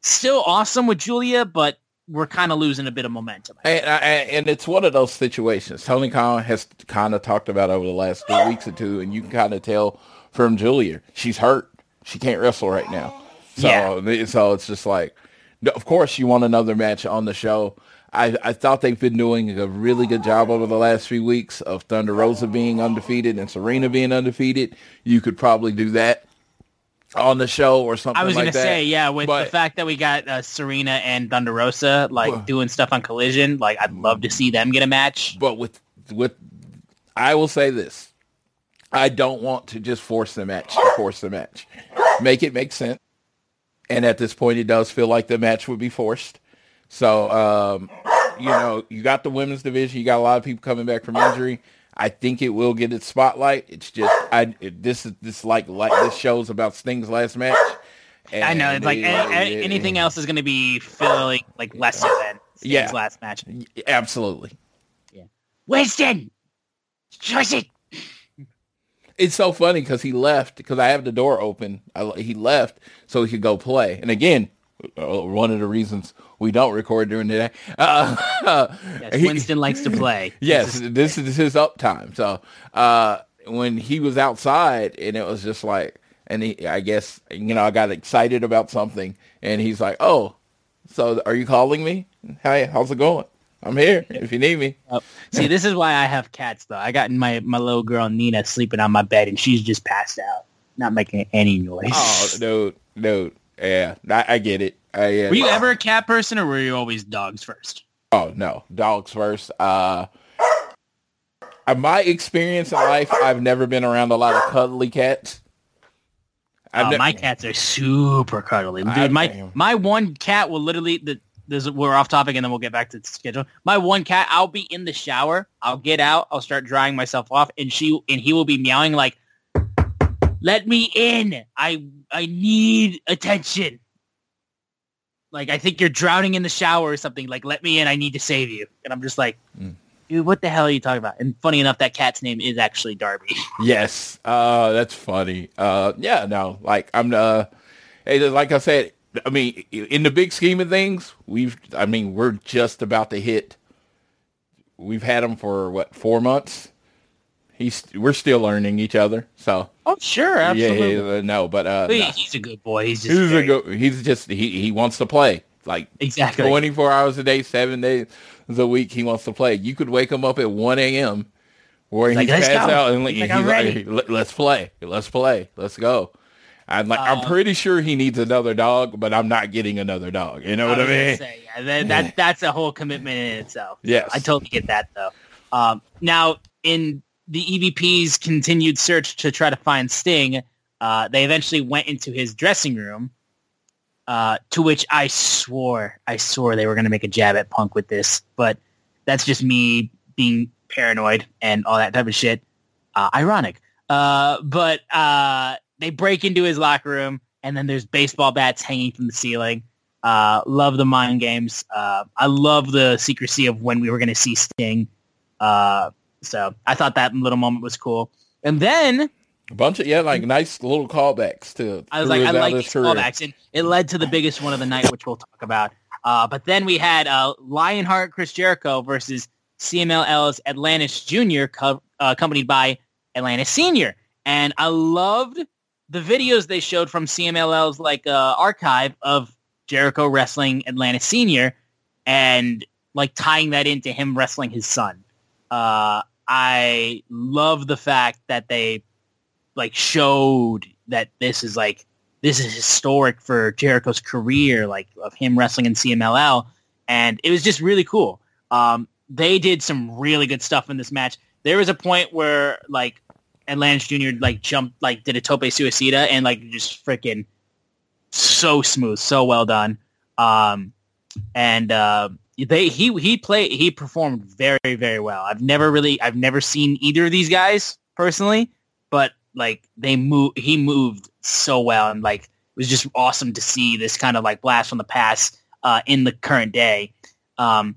still awesome with Julia, but we're kind of losing a bit of momentum. And, uh, uh, and, it's one of those situations. Tony Khan has kind of talked about over the last two weeks or two, and you can kind of tell from Julia, she's hurt. She can't wrestle right now. So, yeah. so it's just like, of course, you want another match on the show. I, I thought they've been doing a really good job over the last few weeks of Thunder Rosa being undefeated and Serena being undefeated. You could probably do that on the show or something. I was like gonna say, yeah, with but, the fact that we got uh, Serena and Thunder Rosa like well, doing stuff on Collision, like I'd love to see them get a match. But with with, I will say this: I don't want to just force the match to force the match. Make it make sense. And at this point, it does feel like the match would be forced. So, um, you know, you got the women's division. You got a lot of people coming back from injury. I think it will get its spotlight. It's just I it, this is this like like this shows about Sting's last match. I know it's like it, it, anything else is going to be feeling like lesser than Sting's yeah, last match. Absolutely. Yeah. Winston, choice it. It's so funny because he left because I have the door open. I, he left so he could go play. And again, uh, one of the reasons we don't record during the day. Uh, yes, Winston he, likes to play. Yes, this is his uptime. So uh, when he was outside, and it was just like, and he, I guess you know, I got excited about something, and he's like, "Oh, so are you calling me? Hey, how's it going? I'm here if you need me." Oh, see, this is why I have cats, though. I got my my little girl Nina sleeping on my bed, and she's just passed out, not making any noise. Oh, dude, dude. Yeah, I, I get it. Uh, were you ever a cat person, or were you always dogs first? Oh no, dogs first. Uh, my experience in life, I've never been around a lot of cuddly cats. Oh, ne- my cats are super cuddly, dude. I, my my one cat will literally the this we're off topic and then we'll get back to the schedule. My one cat, I'll be in the shower, I'll get out, I'll start drying myself off, and she and he will be meowing like, "Let me in! I I need attention." Like I think you're drowning in the shower or something. Like let me in. I need to save you. And I'm just like, mm. dude, what the hell are you talking about? And funny enough, that cat's name is actually Darby. yes, uh, that's funny. Uh, yeah, no, like I'm uh, like I said, I mean, in the big scheme of things, we've, I mean, we're just about to hit. We've had them for what four months he's we're still learning each other. So oh sure, absolutely. Yeah, yeah no, but uh, he, he's a good boy. He's just he's very... a good. He's just he he wants to play like exactly twenty four hours a day, seven days a week. He wants to play. You could wake him up at one a.m. where he's, passed out and he's, he's like, let's play, let's play, let's go. I'm like, I'm uh, pretty sure he needs another dog, but I'm not getting another dog. You know what I, I mean? Say, yeah, that, that, that's a whole commitment in itself. Yes, I totally get that though. Um, now, in the EVP's continued search to try to find Sting, uh, they eventually went into his dressing room Uh, to which I swore, I swore they were going to make a jab at Punk with this, but that's just me being paranoid and all that type of shit. Uh, ironic. Uh, but uh, they break into his locker room, and then there's baseball bats hanging from the ceiling. Uh, love the mind games. I love the secrecy of when we were going to see Sting. So I thought that little moment was cool. And then A bunch of yeah, like nice little callbacks to. I was like, I like his these career. callbacks, and it led to the biggest one of the night, which we'll talk about. Uh, but then we had uh, Lionheart Chris Jericho versus CMLL's Atlantis Jr., co- uh, accompanied by Atlantis Senior, and I loved the videos they showed from CMLL's like uh, archive of Jericho wrestling Atlantis Senior, and like tying that into him wrestling his son. Uh, I love the fact that they like showed that this is like this is historic for Jericho's career, like of him wrestling in CMLL, and it was just really cool. Um, they did some really good stuff in this match. There was a point where like Atlantis Jr. like jumped, like did a tope suicida, and like just freaking so smooth, so well done. Um, and uh, they he he played he performed very very well. I've never really I've never seen either of these guys personally, but like they move he moved so well and like it was just awesome to see this kind of like blast from the past uh, in the current day. Um,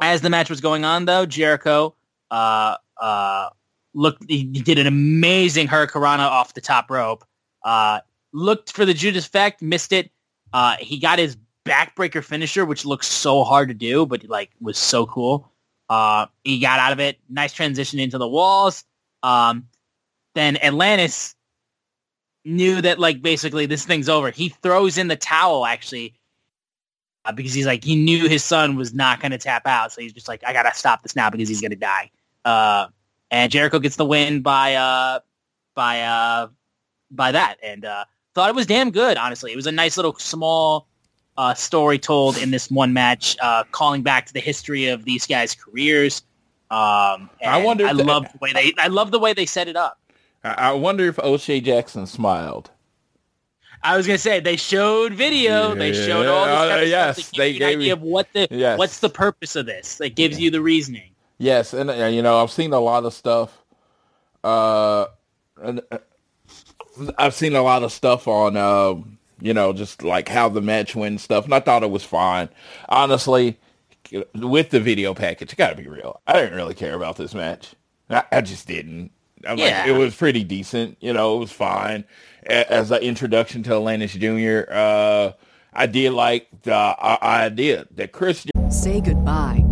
as the match was going on though, Jericho uh, uh, looked he did an amazing Hurricanrana off the top rope. Uh, looked for the Judas effect, missed it. Uh, he got his backbreaker finisher, which looks so hard to do, but like was so cool. Uh, he got out of it. Nice transition into the walls. Um, then Atlantis knew that like basically this thing's over. He throws in the towel actually uh, because he's like he knew his son was not going to tap out, so he's just like I gotta stop this now because he's going to die. Uh, and Jericho gets the win by uh, by uh, by that, and uh, thought it was damn good. Honestly, it was a nice little small uh, story told in this one match, uh, calling back to the history of these guys' careers. Um, I wonder I love the way they. I love the way they set it up. I, wonder if O'Shea Jackson smiled. I was gonna say they showed video. they showed all this Yeah, kind of yes, stuff to they give you gave of what the Yes. what's the purpose of this. It gives you the reasoning. Yes, and uh, you know I've seen a lot of stuff. Uh, and, uh, I've seen a lot of stuff on, uh, you know, just like how the match went and stuff, and I thought it was fine. Honestly, with the video package, got to be real. I didn't really care about this match. I, I just didn't. I'm Yeah. like, it was pretty decent. You know, it was fine A- as an introduction to Atlantis Jr. Uh, I did like the uh, idea that Chris Say goodbye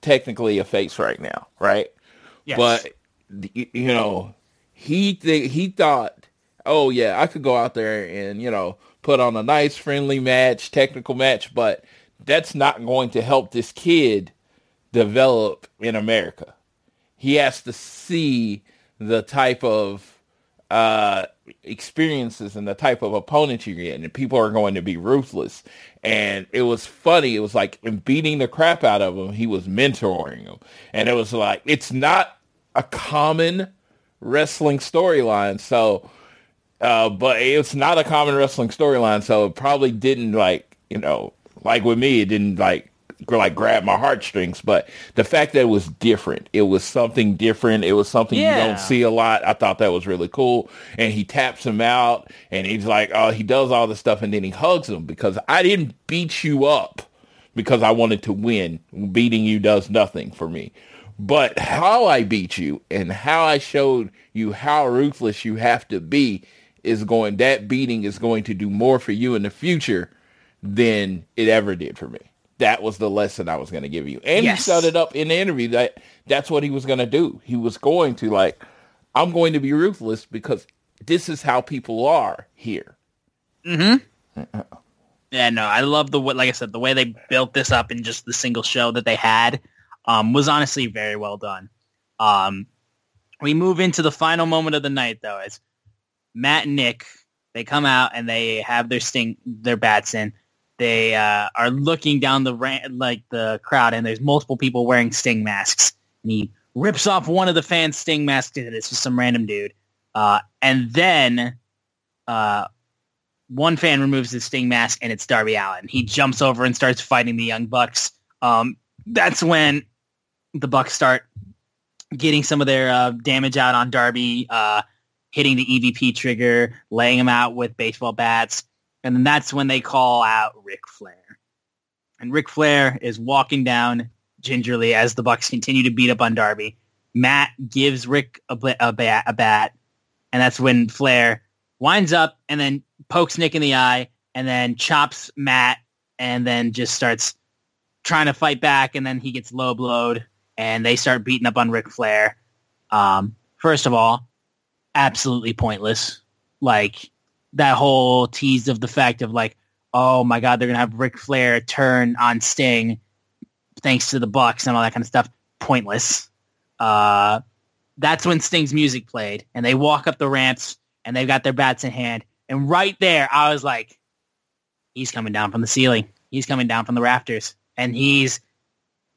technically a face right now, right? Yes. But you know, he th- he thought, oh yeah, I could go out there and you know put on a nice friendly match, technical match, but that's not going to help this kid develop in America. He has to see the type of uh, experiences and the type of opponent you're get, and people are going to be ruthless. And it was funny. It was like in beating the crap out of him, he was mentoring him, and it was like it's not a common wrestling storyline. So, uh, but it's not a common wrestling storyline, so it probably didn't like you know like with me, it didn't like like grab my heartstrings. But the fact that it was different, it was something different. It was something you don't see a lot. I thought that was really cool. And he taps him out, and he's like, oh, he does all this stuff, and then he hugs him because I didn't beat you up because I wanted to win. Beating you does nothing for me. But how I beat you and how I showed you how ruthless you have to be is going, that beating is going to do more for you in the future than it ever did for me. That was the lesson I was going to give you. And Yes. he set it up in the interview that that's what he was going to do. He was going to like, I'm going to be ruthless because this is how people are here. Hmm. Yeah, no, I love the way, like I said, the way they built this up in just the single show that they had um, was honestly very well done. Um, we move into the final moment of the night, though, as Matt and Nick they come out and they have their sting, their bats in. They uh, are looking down the ra- like the crowd, and there's multiple people wearing sting masks. And he rips off one of the fans' sting masks, and it's just some random dude. Uh, and then uh, one fan removes his sting mask, and it's Darby Allin. He jumps over and starts fighting the Young Bucks. Um, that's when the Bucks start getting some of their uh, damage out on Darby, uh, hitting the EVP trigger, laying him out with baseball bats. And then that's when they call out Ric Flair. And Ric Flair is walking down gingerly as the Bucks continue to beat up on Darby. Matt gives Ric a, a, bat, a bat, and that's when Flair winds up and then pokes Nick in the eye and then chops Matt and then just starts trying to fight back and then he gets low blowed and they start beating up on Ric Flair. Um, first of all, absolutely pointless. Like that whole tease of the fact of like, oh my God, they're gonna have Ric Flair turn on Sting thanks to the Bucks and all that kind of stuff. Pointless. Uh, that's when Sting's music played and they walk up the ramps and they've got their bats in hand. And right there, I was like, he's coming down from the ceiling. He's coming down from the rafters and he's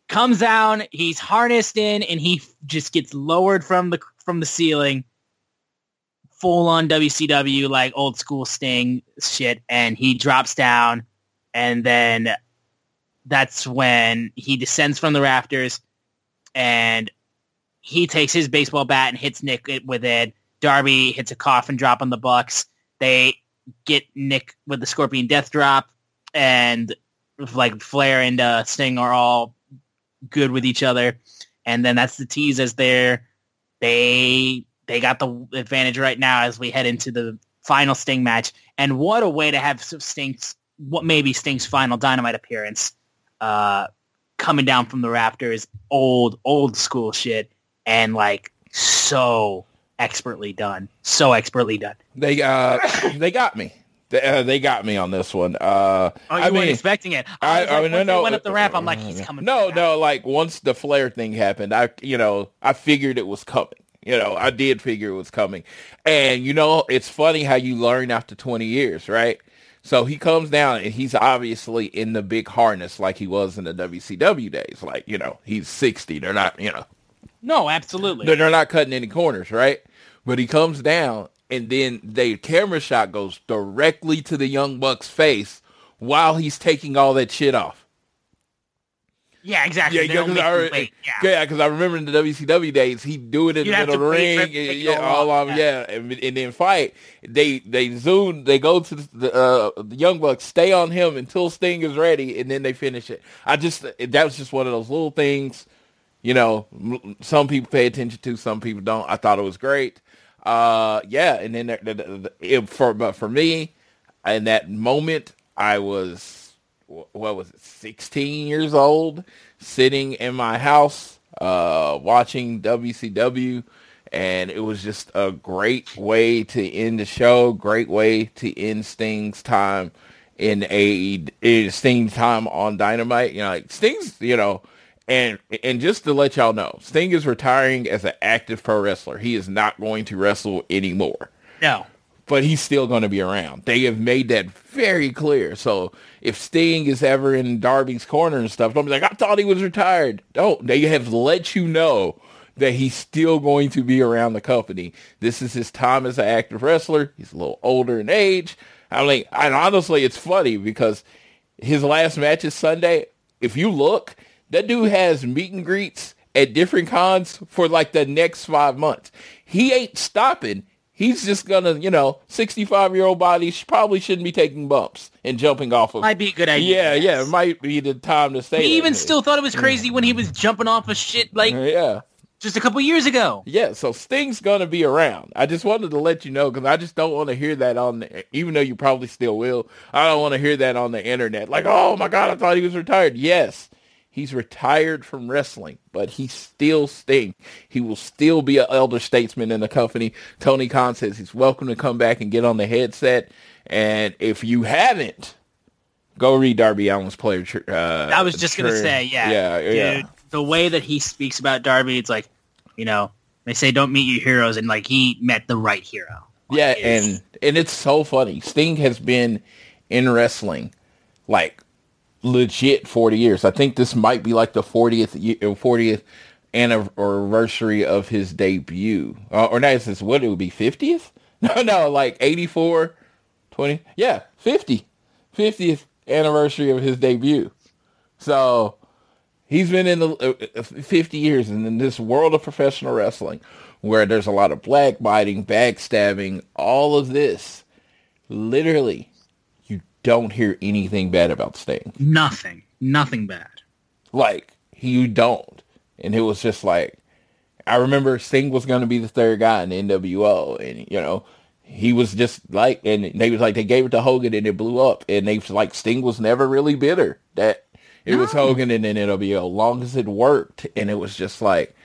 comes down, he's harnessed in, and he just gets lowered from the from the ceiling, full on WCW like old school Sting shit, and he drops down, and then that's when he descends from the rafters, and he takes his baseball bat and hits Nick with it. Darby hits a coffin drop on the Bucks. They get Nick with the Scorpion Death Drop, and like Flair and uh, Sting are all good with each other, and then that's the tease as they're they they got the advantage right now as we head into the final Sting match. And what a way to have Sting's what maybe Sting's final Dynamite appearance, uh, coming down from the Raptors, old old school shit, and like so expertly done, so expertly done. They uh they got me. They, uh, they got me on this one. Uh, oh, you I weren't mean, expecting it. I, I, I like, mean, no, no, went up the ramp. I'm like, he's coming. No, no, like once the Flair thing happened, I, you know, I figured it was coming. You know, I did figure it was coming. And you know, it's funny how you learn after 20 years, right? So he comes down and he's obviously in the big harness like he was in the WCW days. Like, you know, he's 60. They're not, you know. No, absolutely. They're, they're not cutting any corners, right? But he comes down and then the camera shot goes directly to the Young Buck's face while he's taking all that shit off. Yeah, exactly. Yeah, because I, yeah. because I remember in the WCW days, he do it in You'd the middle of the to wait for ring, to yeah, all of yeah. yeah, and, and then fight. They they zoom, they go to the uh, the Young Bucks, stay on him until Sting is ready, and then they finish it. I just that was just one of those little things, you know. Some people pay attention to, some people don't. I thought it was great. Uh, yeah, and then the, the, it, for but for me, in that moment, I was what was it, 16 years old, sitting in my house, uh, watching WCW, and it was just a great way to end the show. Great way to end Sting's time in a in Sting's time on Dynamite. You know, like Sting's, you know. And and just to let y'all know, Sting is retiring as an active pro wrestler. He is not going to wrestle anymore No. But he's still going to be around. They have made that very clear. So if Sting is ever in Darby's corner and stuff, don't be like, I thought he was retired. Don't. They have let you know that he's still going to be around the company. This is his time as an active wrestler. He's a little older in age. I mean, and honestly, it's funny because his last match is Sunday. If you look, that dude has meet and greets at different cons for like the next five months. He ain't stopping. He's just gonna, you know, 65 year old body probably shouldn't be taking bumps and jumping off of. Might be a good idea. yeah, yeah, it might be the time to say. He even way. still thought it was crazy when he was mm. jumping off of shit like uh, yeah, just a couple years ago. yeah. So Sting's gonna be around. I just wanted to let you know because I just don't want to hear that on, the, even though you probably still will. I don't want to hear that on the internet. Like, oh my god, I thought he was retired. Yes. He's retired from wrestling, but he's still Sting. He will still be an elder statesman in the company. Tony Khan says he's welcome to come back and get on the headset. And if you haven't Go read Darby Allin's player. Uh, I was just gonna say, yeah, yeah, yeah. The way that he speaks about Darby, it's like, you know, they say don't meet your heroes, and like he met the right hero. Like, Yeah, and and it's so funny. Sting has been in wrestling like legit 40 years. I think this might be like the 40th 40th anniversary of his debut. Uh, or not, this what it would be 50th? No, no, like 84 20. Yeah, 50. 50th anniversary of his debut. So, he's been in the uh, uh, 50 years and in this world of professional wrestling where there's a lot of blackbiting, backstabbing, all of this. Literally, don't hear anything bad about Sting. nothing, nothing bad. Like, you don't. And it was just like, I remember Sting was going to be the third guy in the NWO. And, you know, he was just like, and they was like, they gave it to Hogan and it blew up. And they was like, Sting was never really bitter that it was Hogan in the NWO, long as it worked. And it was just like,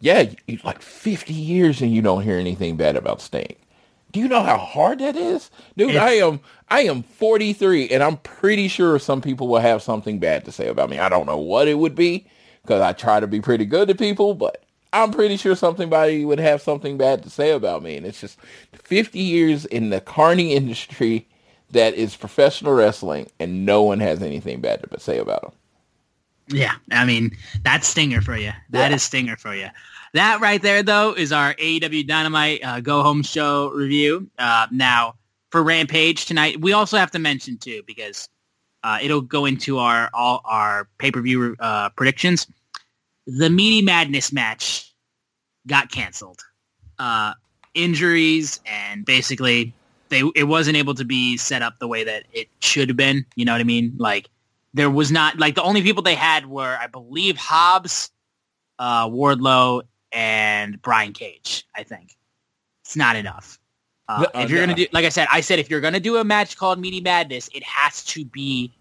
yeah, you, like 50 years and you don't hear anything bad about Sting. Do you know how hard that is? Dude, I am I am 43 and I'm pretty sure some people will have something bad to say about me. I don't know what it would be because I try to be pretty good to people, but I'm pretty sure somebody would have something bad to say about me. And it's just 50 years in the carny industry that is professional wrestling and no one has anything bad to say about them. Yeah, I mean that's Stinger for you. That is Yeah. Stinger for you. That right there, though, is our AEW Dynamite uh, Go Home Show review. Uh, now for Rampage tonight, we also have to mention too because uh, it'll go into our all our pay per view uh, predictions. The Meaty Madness match got canceled. Uh, injuries and basically they it wasn't able to be set up the way that it should have been. You know what I mean? Like there was not like the only people they had were I believe Hobbs, uh, Wardlow, and Brian Cage. I think it's not enough. Uh, uh, if you're gonna do, like I said, I said if you're gonna do a match called Meaty Madness, it has to be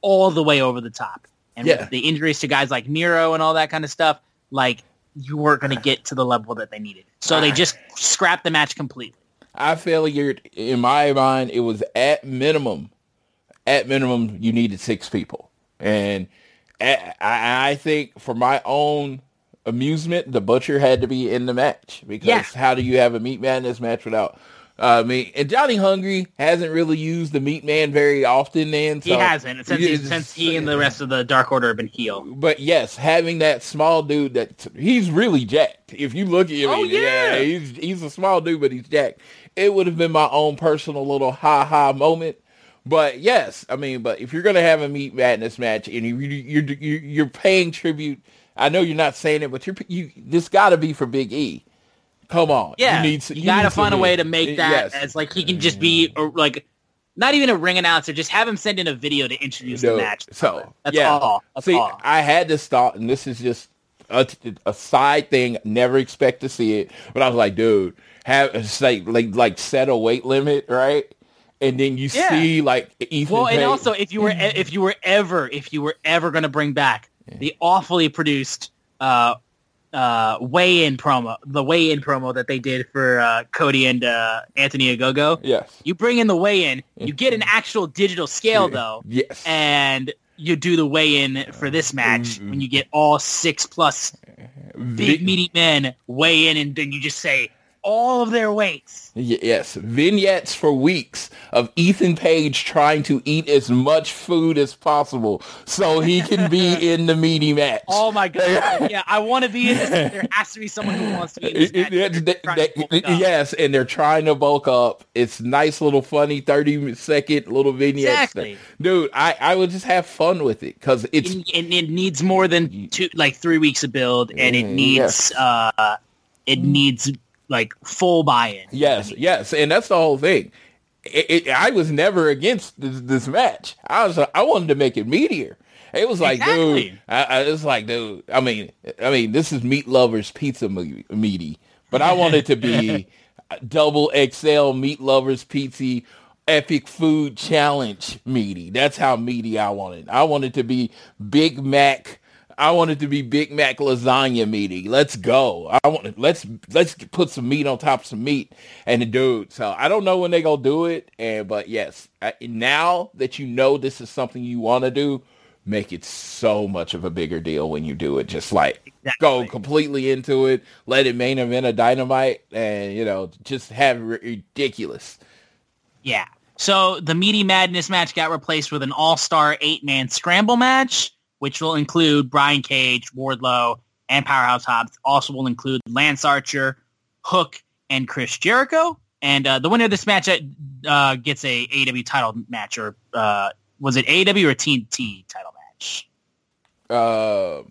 all the way over the top. And Yeah. with the injuries to guys like Miro and all that kind of stuff, like you weren't gonna get to the level that they needed. So they just scrapped the match completely. I figured in my mind it was at minimum, at minimum you needed six people, and I I think for my own amusement, the butcher had to be in the match because Yeah. how do you have a meat madness match without? Uh, me and Johnny Hungry hasn't really used the meat man very often. Then He hasn't since, he, since he and the rest of the Dark Order have been heel. But yes, having that small dude that he's really jacked. If you look at him, Oh, yeah. he's he's a small dude, but he's jacked. It would have been my own personal little ha ha moment. But yes, I mean, but if you're gonna have a meat madness match and you, you, you're you're you're paying tribute, I know you're not saying it, but you're you this got to be for Big E. Come on, Yeah, you, you, need, s- you gotta find a way to make that Yes. as like he can just be or like not even a ring announcer. Just have him send in a video to introduce No, the match. So that's yeah. all. That's see, all. I had this thought, and this is just a, a side thing. Never expect to see it, but I was like, dude, have like like like set a weight limit, right? And then you Yeah. see like Ethan. Well, and also if you were if you were ever if you were ever going to bring back the awfully produced uh uh weigh-in promo, the weigh-in promo that they did for uh Cody and uh Anthony Ogogo, yes, you bring in the weigh-in, you get an actual digital scale though, yes, and you do the weigh-in for this match Mm-hmm. when you get all six plus big Vi- meaty men weigh in and then you just say all of their weights. Yes, vignettes for weeks of Ethan Page trying to eat as much food as possible so he can be in the meaty match. Oh my god! yeah, I want to be in this. There has to be someone who wants to be in this match. they- they- yes, and they're trying to bulk up. It's nice little funny 30 second little vignettes. Exactly. Dude, I, I would just have fun with it because it's and, and it needs more than two, like three weeks of build, and it Mm, needs, yes. uh, it needs like full buy-in. yes, yes, and that's the whole thing. It, it, I was never against this, this match. I was I wanted to make it meatier. It was like, Exactly. dude, I, I, it's like, dude. I mean, I mean, this is Meat Lovers Pizza me- meaty, but I wanted to be double XL Meat Lovers Pizza Epic Food Challenge meaty. That's how meaty I wanted. I wanted it to be Big Mac I want it to be Big Mac lasagna meaty. Let's go. I want let's let's put some meat on top of some meat and the dude. So I don't know when they gonna do it, and but yes, I, now that you know this is something you want to do, make it so much of a bigger deal when you do it. Just like exactly. go completely into it, let it main event a dynamite, and you know just have ridiculous. Yeah. So the Meaty Madness match got replaced with an all-star eight-man scramble match, which will include Brian Cage, Wardlow, and Powerhouse Hobbs. Also will include Lance Archer, Hook, and Chris Jericho. And uh, the winner of this match uh, gets a AW title match, or uh, was it AW or TNT title match? Uh,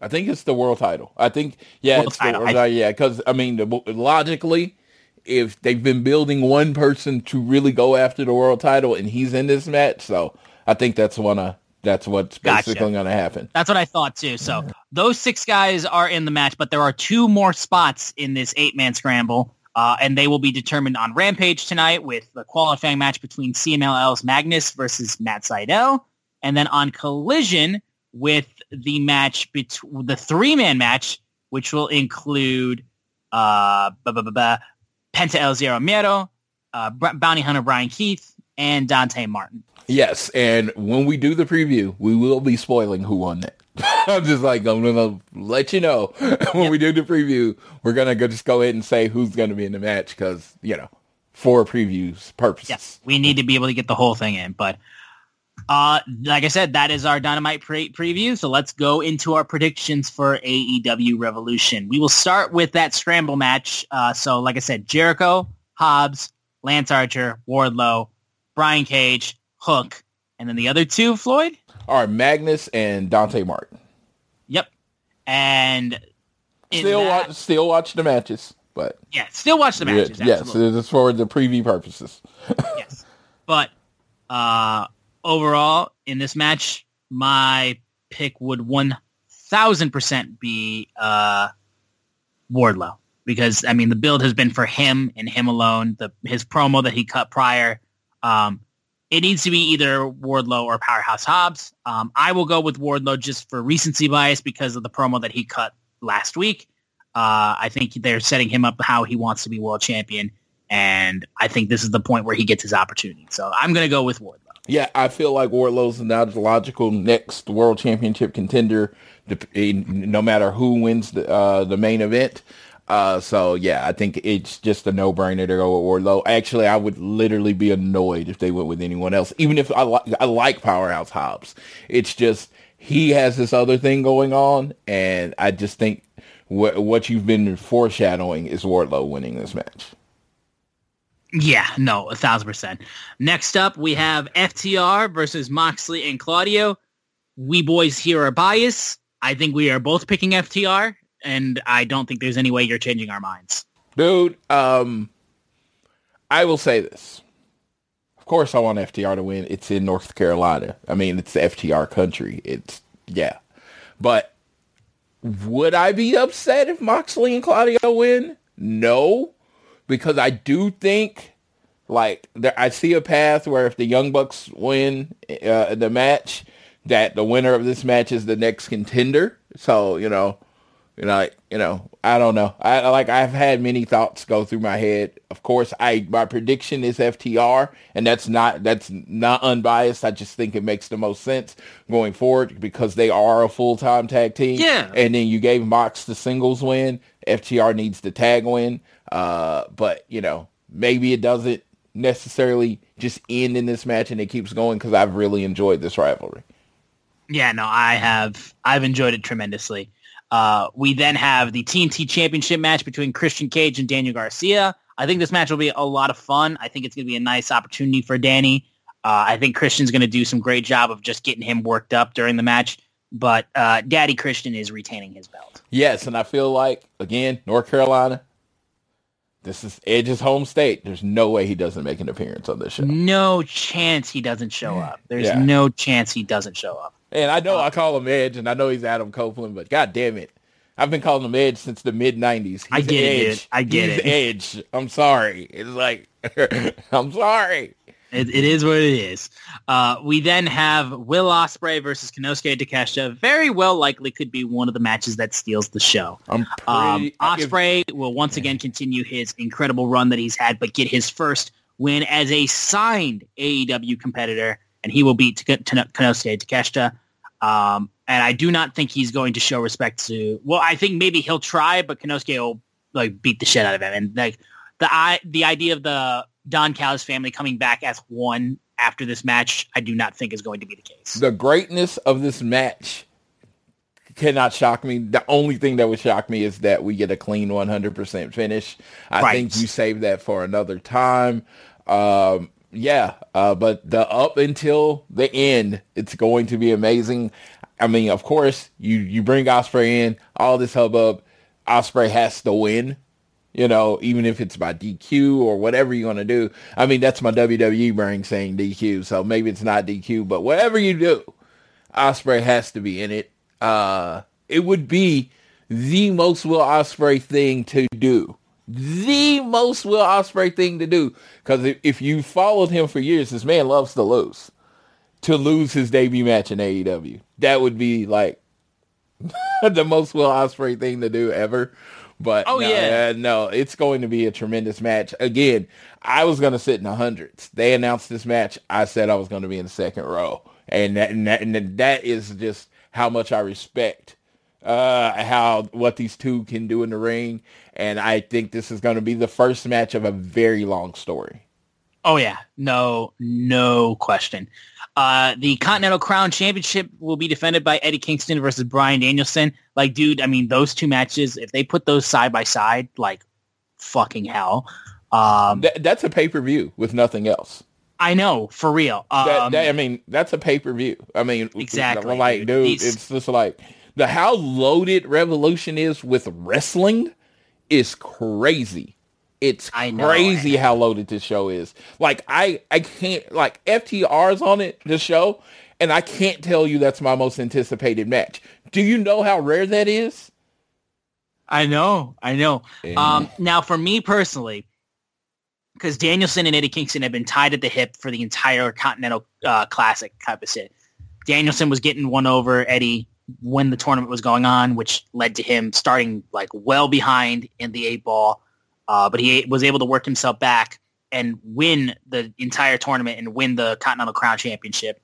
I think it's the world title. I think yeah, world it's title. the world title. Yeah, because I mean, the, logically, if they've been building one person to really go after the world title, and he's in this match, so I think that's one of that's what's basically gotcha. going to happen. That's what I thought too. So those six guys are in the match, but there are two more spots in this eight-man scramble, uh, and they will be determined on Rampage tonight with the qualifying match between CMLL's Magnus versus Matt Sydal, and then on Collision with the match between the three-man match, which will include uh, Penta El Zero Miedo, uh, Bounty Hunter Brian Keith, and Dante Martin. Yes, and when we do the preview, we will be spoiling who won that. I'm just like I'm gonna let you know when yep. we do the preview. We're gonna go, just go ahead and say who's gonna be in the match because you know for previews purposes. Yes, we need to be able to get the whole thing in. But uh, like I said, that is our Dynamite pre- preview. So let's go into our predictions for AEW Revolution. We will start with that scramble match. Uh, so like I said, Jericho, Hobbs, Lance Archer, Wardlow, Brian Cage, Hook, and then the other two, Floyd? Are Magnus and Dante Martin. Yep. And still that, watch still watch the matches. But yeah, still watch the matches. Yeah, yes, it's for the preview purposes. yes. But uh overall in this match, my pick would 1000% be uh, Wardlow because I mean the build has been for him and him alone. The his promo that he cut prior, um, it needs to be either Wardlow or Powerhouse Hobbs. Um, I will go with Wardlow just for recency bias because of the promo that he cut last week. Uh, I think they're setting him up how he wants to be world champion, and I think this is the point where he gets his opportunity. So I'm going to go with Wardlow. Yeah, I feel like Wardlow's now the logical next world championship contender, no matter who wins the uh, the main event. Uh, so yeah, I think it's just a no brainer to go with Wardlow. Actually, I would literally be annoyed if they went with anyone else, even if I like I like Powerhouse Hobbs. It's just he has this other thing going on, and I just think what what you've been foreshadowing is Wardlow winning this match. Yeah, no, a thousand percent. Next up, we have FTR versus Moxley and Claudio. We boys here are biased. I think we are both picking FTR, and I don't think there's any way you're changing our minds. Dude, um, I will say this. Of course, I want FTR to win. It's in North Carolina. I mean, it's FTR country. It's, yeah. But would I be upset if Moxley and Claudio win? No because I do think like there, I see a path where if the Young Bucks win uh, the match, that the winner of this match is the next contender. So you know, you know, like, you know, I don't know. I like I've had many thoughts go through my head. Of course, I my prediction is FTR, and that's not that's not unbiased. I just think it makes the most sense going forward because they are a full time tag team. Yeah. And then you gave Mox the singles win. FTR needs the tag win. Uh, but you know, maybe it doesn't necessarily just end in this match and it keeps going because I've really enjoyed this rivalry. Yeah, no, I have. I've enjoyed it tremendously. Uh, we then have the TNT Championship match between Christian Cage and Daniel Garcia. I think this match will be a lot of fun. I think it's going to be a nice opportunity for Danny. Uh, I think Christian's going to do some great job of just getting him worked up during the match. But uh, Daddy Christian is retaining his belt. Yes, and I feel like again, North Carolina, this is Edge's home state. There's no way he doesn't make an appearance on this show. No chance he doesn't show up. There's yeah. no chance he doesn't show up. And I know uh, I call him Edge, and I know he's Adam Copeland, but god damn it, I've been calling him Edge since the mid '90s. I get Edge. it. I get he's it. Edge. I'm sorry. It's like I'm sorry. It, it is what it is. Uh, we then have Will Ospreay versus Konosuke Takeshita. Very well likely could be one of the matches that steals the show. I'm Um, pretty, Ospreay will once again continue his incredible run that he's had, but get his first win as a signed AEW competitor, and he will beat Konosuke Takeshita. Um, and I do not think he's going to show respect to. Well, I think maybe he'll try, but Konosuke will like beat the shit out of him. And like the I, the idea of the Don Callis family coming back as one after this match, I do not think is going to be the case. the greatness of this match cannot shock me. The only thing that would shock me is that we get a clean 100% finish. I Right. think you save that for another time. Um, yeah, uh, but the up until the end, it's going to be amazing. I mean, of course, you you bring Ospreay in, all this hubbub. Ospreay has to win. You know, even if it's by DQ or whatever you're to do. I mean, that's my WWE brain saying DQ, so maybe it's not DQ, but whatever you do, Ospreay has to be in it. Uh, it would be the most Will Ospreay thing to do. The most Will Ospreay thing to do. Because if, if you followed him for years, this man loves to lose. To lose his debut match in AEW. That would be like the most Will Ospreay thing to do ever. But Oh, no, yeah. uh, no, it's going to be a tremendous match. Again, I was going to sit in the hundreds. They announced this match. I said I was going to be in the second row, and that, and that, and that is just how much I respect uh, how what these two can do in the ring. And I think this is going to be the first match of a very long story. Oh yeah, no, no question. Uh, the Continental Crown Championship will be defended by Eddie Kingston versus Bryan Danielson. Like, dude, I mean, those two matches, if they put those side by side, like, fucking hell. Um, That, that's a pay per view with nothing else. I know, for real. Um, That, that- I mean, that's a pay per view. I mean, Exactly, Like, dude. dude, These- it's just like the how loaded Revolution is with wrestling is crazy. It's I know. crazy how loaded this show is. Like, I, I can't like FTR's on it. The show, and I can't tell you that's my most anticipated match. Do you know how rare that is? I know, I know. Yeah. Um, now, for me personally, because Danielson and Eddie Kingston have been tied at the hip for the entire Continental uh, Classic type of shit. Danielson was getting one over Eddie when the tournament was going on, which led to him starting like well behind in the eight ball. Uh, but he was able to work himself back and win the entire tournament and win the Continental Crown Championship.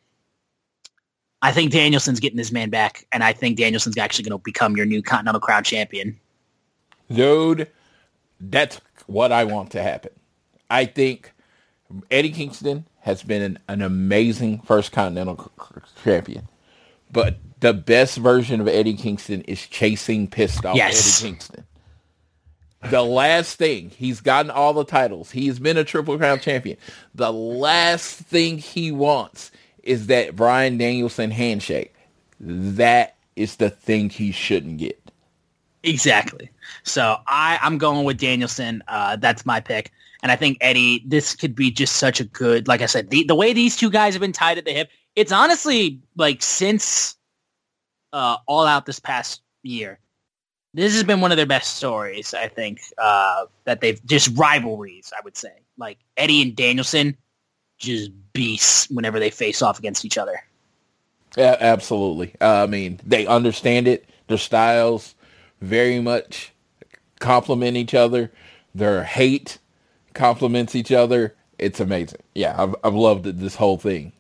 I think Danielson's getting this man back, and I think Danielson's actually going to become your new Continental Crown Champion. Dude, that's what I want to happen. I think Eddie Kingston has been an, an amazing first Continental champion. But the best version of Eddie Kingston is chasing pissed off Yes. Eddie Kingston. The last thing, he's gotten all the titles. He's been a Triple Crown champion. The last thing he wants is that Bryan Danielson handshake. That is the thing he shouldn't get. Exactly. So I, I'm going with Danielson. Uh, that's my pick. And I think Eddie, this could be just such a good, like I said, the, the way these two guys have been tied at the hip, it's honestly like since uh, All Out this past year, this has been one of their best stories, I think, uh, that they've just rivalries, I would say. Like Eddie and Danielson, just beasts whenever they face off against each other. Yeah, absolutely. Uh, I mean, they understand it. Their styles very much complement each other. Their hate complements each other. It's amazing. Yeah, I've, I've loved this whole thing.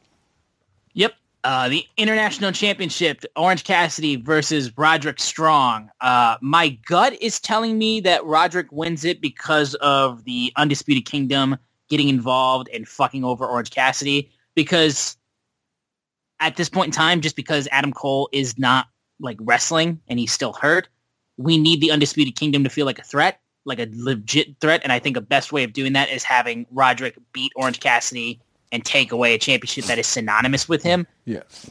Yep. Uh, the International Championship, Orange Cassidy versus Roderick Strong. Uh, my gut is telling me that Roderick wins it because of the Undisputed Kingdom getting involved and fucking over Orange Cassidy. Because at this point in time, just because Adam Cole is not like wrestling and he's still hurt, we need the Undisputed Kingdom to feel like a threat, like a legit threat. And I think a best way of doing that is having Roderick beat Orange Cassidy and take away a championship that is synonymous with him. Yes.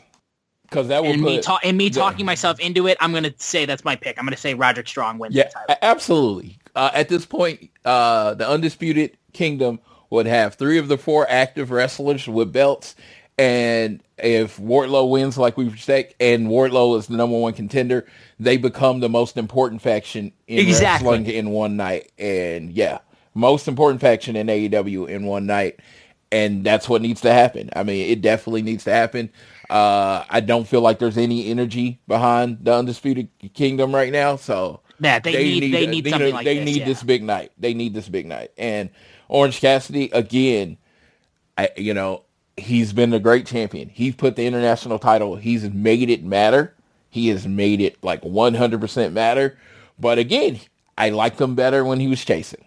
Because that will And me, ta- and me talking myself into it, I'm going to say that's my pick. I'm going to say Roderick Strong wins Yeah, the title. absolutely. Uh, at this point, uh, the Undisputed Kingdom would have three of the four active wrestlers with belts. And if Wardlow wins like we've expect, and Wardlow is the number one contender, they become the most important faction in Exactly. wrestling in one night. And yeah, most important faction in AEW in one night. And that's what needs to happen. I mean, it definitely needs to happen. Uh, I don't feel like there's any energy behind the undisputed kingdom right now, so yeah, they, they need, need, they need something like they this, need yeah. this big night. They need this big night, and Orange Cassidy again. I you know he's been a great champion. He's put the international title. He's made it matter. He has made it like 100% matter. But again, I liked him better when he was chasing.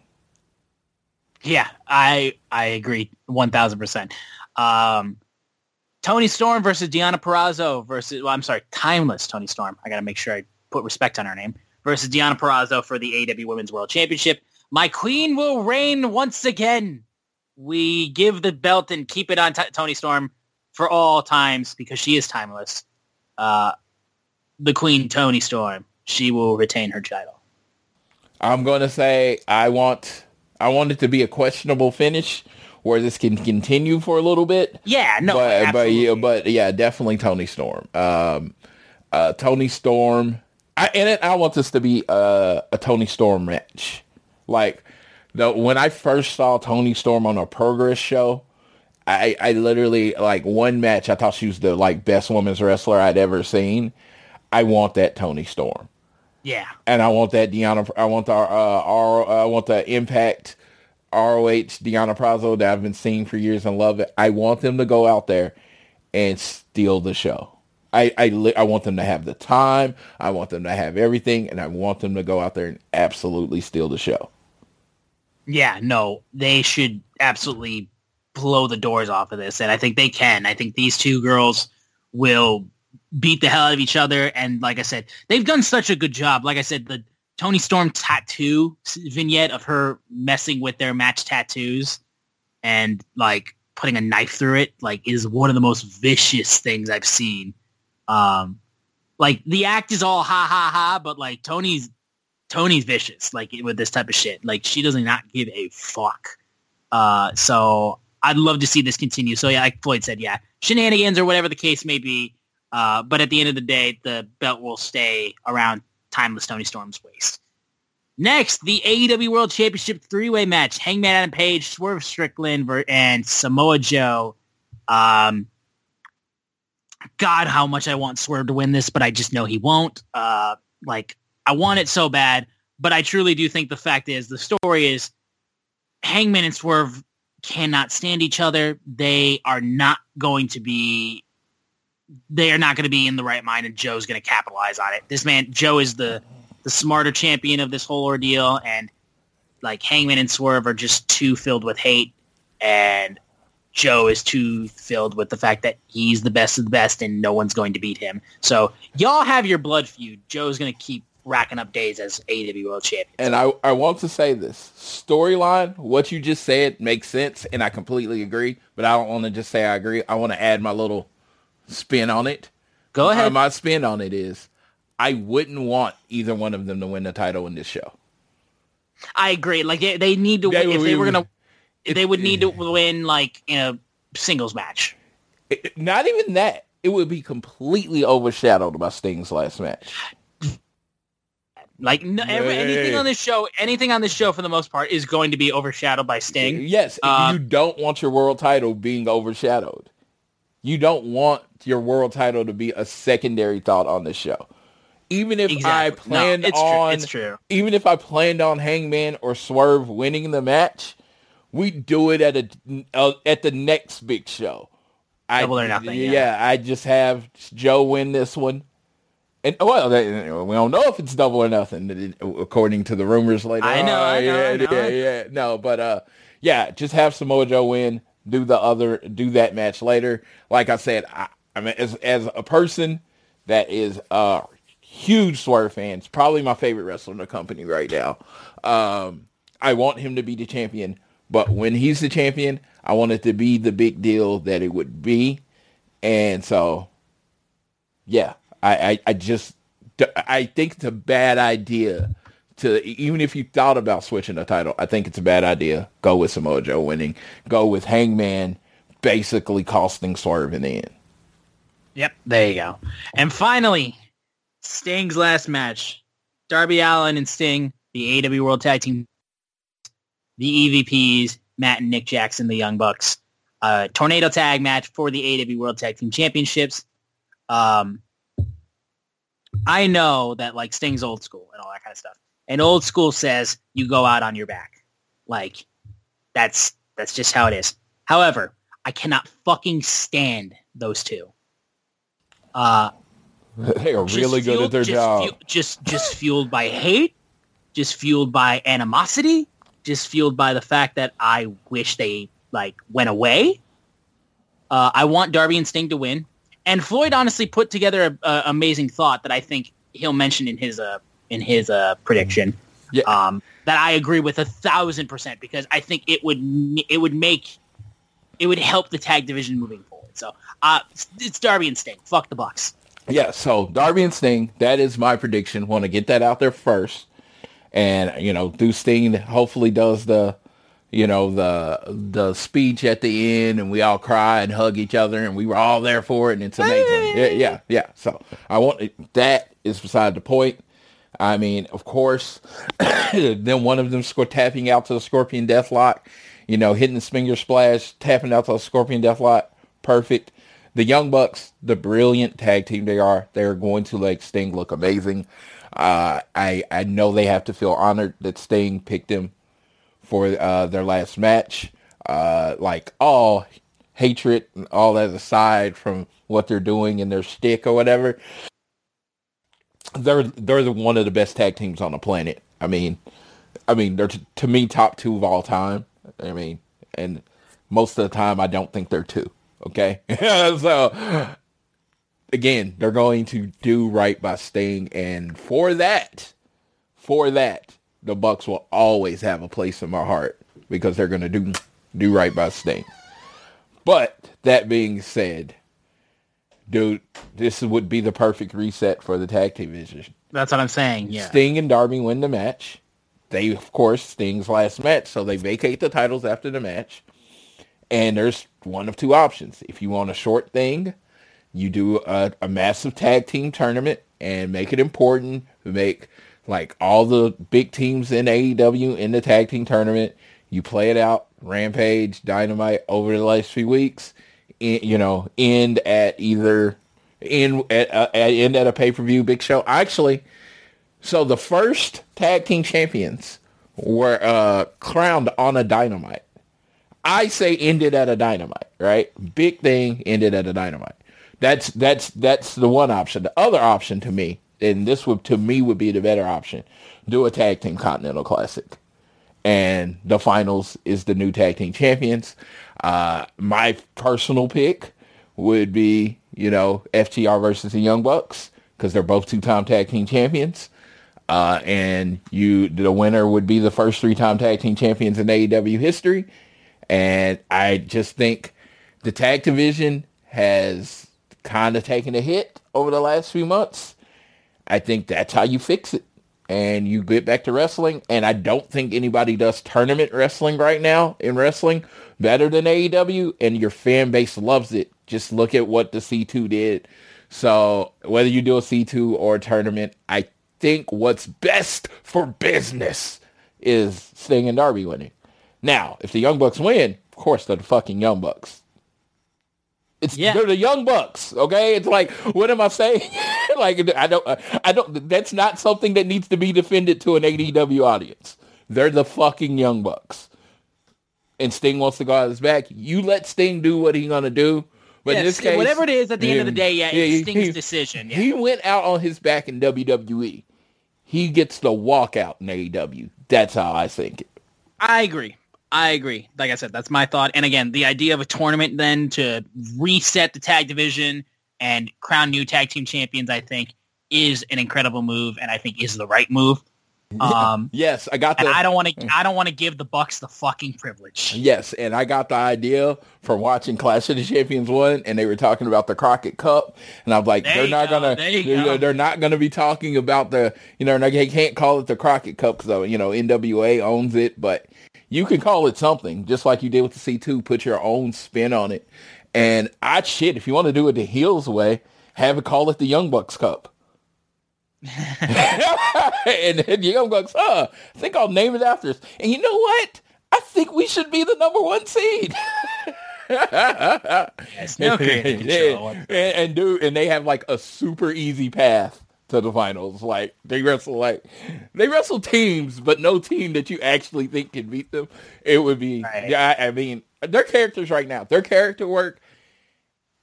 Yeah, I I agree 1000%. Um, Toni Storm versus Deonna Purrazzo versus, well, I'm sorry, Timeless Toni Storm. I got to make sure I put respect on her name. Versus Deonna Purrazzo for the AW Women's World Championship. My queen will reign once again. We give the belt and keep it on t- Toni Storm for all times because she is timeless. Uh, the queen, Toni Storm, she will retain her title. I'm going to say I want I want it to be a questionable finish where this can continue for a little bit. Yeah, no, but but yeah, but yeah, definitely Toni Storm. Um, uh, Toni Storm. I, and it, I want this to be a, a Toni Storm match. Like the when I first saw Toni Storm on a Progress show, I I literally like one match. I thought she was the like best women's wrestler I'd ever seen. I want that Toni Storm. Yeah, And I want that Deonna. I want the uh, R, I want the Impact ROH Deonna Purrazzo that I've been seeing for years and love it. I want them to go out there and steal the show. I I, I want them to have the time. I want them to have everything, and I want them to go out there and absolutely steal the show. yeah, no, they should absolutely blow the doors off of this, and I think they can. I think these two girls will beat the hell out of each other, and like I said, they've done such a good job. Like I said, the Toni Storm tattoo vignette of her messing with their match tattoos and like putting a knife through it, like is one of the most vicious things I've seen. Um, like the act is all ha ha ha, but like Toni's Toni's vicious, like with this type of shit. Like she does not give a fuck. Uh, so I'd love to see this continue. So yeah, like Floyd said, yeah, shenanigans or whatever the case may be. Uh, but at the end of the day, the belt will stay around timeless Toni Storm's waist. Next, the AEW World Championship three-way match: Hangman Adam Page, Swerve Strickland, and Samoa Joe. Um, God, how much I want Swerve to win this, but I just know he won't. Uh, like I want it so bad, but I truly do think the fact is the story is Hangman and Swerve cannot stand each other. They are not going to be they are not going to be in the right mind and Joe's going to capitalize on it. This man Joe is the the smarter champion of this whole ordeal and like Hangman and Swerve are just too filled with hate and Joe is too filled with the fact that he's the best of the best and no one's going to beat him. So y'all have your blood feud. Joe's going to keep racking up days as AEW World Champion. And I, I want to say this storyline, what you just said makes sense, and I completely agree. But I don't want to just say I agree. I want to add my little spin on it. Go ahead. My spin on it is I wouldn't want either one of them to win the title in this show. I agree. Like they, they need to They win. If they were going to, it- they would need to win like in a singles match. It- not even that. It would be completely overshadowed by Sting's last match. Like no, every, anything on this show, anything on this show for the most part is going to be overshadowed by Sting. Yes, Uh, you don't want your world title being overshadowed. You don't want your world title to be a secondary thought on this show. Even if I Exactly. No, planned it's true. on, It's true. even if I planned on Hangman or Swerve winning the match, we do it at a uh, at the next big show. I, Double or nothing, Yeah, yeah. I just have Joe win this one. And well, they, we don't know if it's double or nothing, according to the rumors later. I know, on. I know, yeah, I know. yeah, yeah. No, but uh, yeah, just have Samoa Joe win. Do the other, do that match later. Like I said, I, I mean, as as a person that is a huge Swerve fan, it's probably my favorite wrestler in the company right now. Um, I want him to be the champion, but when he's the champion, I want it to be the big deal that it would be, and so yeah, I, I, I just, I think it's a bad idea to, even if you thought about switching the title, I think it's a bad idea. Go with Samoa Joe winning. Go with Hangman basically costing Swerve in the end. Yep, there you go. And finally, Sting's last match. Darby Allin and Sting, the AW World Tag Team, the EVPs, Matt and Nick Jackson, the Young Bucks. a tornado tag match for the AW World Tag Team Championships. Um, I know that like Sting's old school and all that kind of stuff. And old school says you go out on your back. Like that's that's just how it is. However, I cannot fucking stand those two. Uh, they are really good at their just job. Fuel, just just fueled by hate, just fueled by animosity, just fueled by the fact that I wish they like went away. Uh, I want Darby and Sting to win, and Floyd honestly put together an amazing thought that I think he'll mention in his uh, in his uh, prediction. Yeah. Um, that I agree with a thousand percent because I think it would it would make it would help the tag division moving forward. So uh, it's Darby and Sting. Fuck the Bucks. Yeah, so Darby and Sting, that is my prediction. Want to get that out there first. And, you know, do Sting hopefully does the, you know, the the speech at the end and we all cry and hug each other and we were all there for it and it's amazing. Yeah, yeah, yeah. So I want that is beside the point. I mean, of course, then one of them score tapping out to the Scorpion Deathlock, you know, hitting the Stinger Splash, tapping out to the Scorpion Deathlock. Perfect. The Young Bucks, the brilliant tag team they are, they're going to make Sting look amazing. Uh, I I know they have to feel honored that Sting picked them for uh, their last match. Uh, like all hatred and all that aside from what they're doing in their stick or whatever, they're they're the one of the best tag teams on the planet. I mean, I mean they're t- to me top two of all time. I mean, and most of the time I don't think they're two. Okay, so again, they're going to do right by Sting, and for that, for that, the Bucks will always have a place in my heart because they're going to do do right by Sting. But that being said, dude, this would be the perfect reset for the tag team division. That's what I'm saying. Yeah. Sting and Darby win the match. They, of course, Sting's last match, so they vacate the titles after the match. And there's one of two options. If you want a short thing, you do a, a massive tag team tournament and make it important. Make like all the big teams in AEW in the tag team tournament. You play it out, Rampage, Dynamite over the last few weeks. In, you know, end at either end at, uh, end at a pay per view big show. Actually, so the first tag team champions were uh, crowned on a Dynamite. I say ended at a Dynamite, right? Big thing ended at a Dynamite. That's that's that's the one option. The other option to me, and this would to me would be the better option, do a tag team Continental Classic, and the finals is the new tag team champions. Uh, my personal pick would be you know FTR versus the Young Bucks because they're both two time tag team champions. Uh, and you, the winner would be the first three-time tag team champions in AEW history. And I just think the tag division has kind of taken a hit over the last few months. I think that's how you fix it. And you get back to wrestling. And I don't think anybody does tournament wrestling right now in wrestling better than AEW. And your fan base loves it. Just look at what the C2 did. So whether you do a C2 or a tournament, I think what's best for business is Sting and Darby winning. Now, if the Young Bucks win, of course they're the fucking Young Bucks. It's Yeah. they're the Young Bucks, okay? It's like, what am I saying? like, I don't, I don't. That's not something that needs to be defended to an AEW audience. They're the fucking Young Bucks, and Sting wants to go out his back. You let Sting do what he's gonna do. But in this case, whatever it is, at the end of the day, yeah, he- it's Sting's he- decision. Yeah. He went out on his back in WWE. He gets the walkout in AEW. That's how I think it. I agree. I agree. Like I said, that's my thought. And again, the idea of a tournament then to reset the tag division and crown new tag team champions, I think, is an incredible move, and I think is the right move. Um, Yes, I got the I don't want to. I don't want to give the Bucks the fucking privilege. yes, and I got the idea from watching Clash of the Champions one, and they were talking about the Crockett Cup, and I'm like, There they're not go, gonna, they're, go. they're not gonna be talking about the, you know, they can't call it the Crockett Cup because you know NWA owns it, but you can call it something, just like you did with the C2. Put your own spin on it, and I shit, if you want to do it the heels way, have it call it the Young Bucks Cup. and then the Young Bucks, huh? I think I'll name it after us. And you know what? I think we should be the number one seed. Yes, no control. and, and dude, and they have like a super easy path to the finals. Like they wrestle like they wrestle teams, but no team that you actually think can beat them. It would be Right. yeah. I, I mean, their characters right now, their character work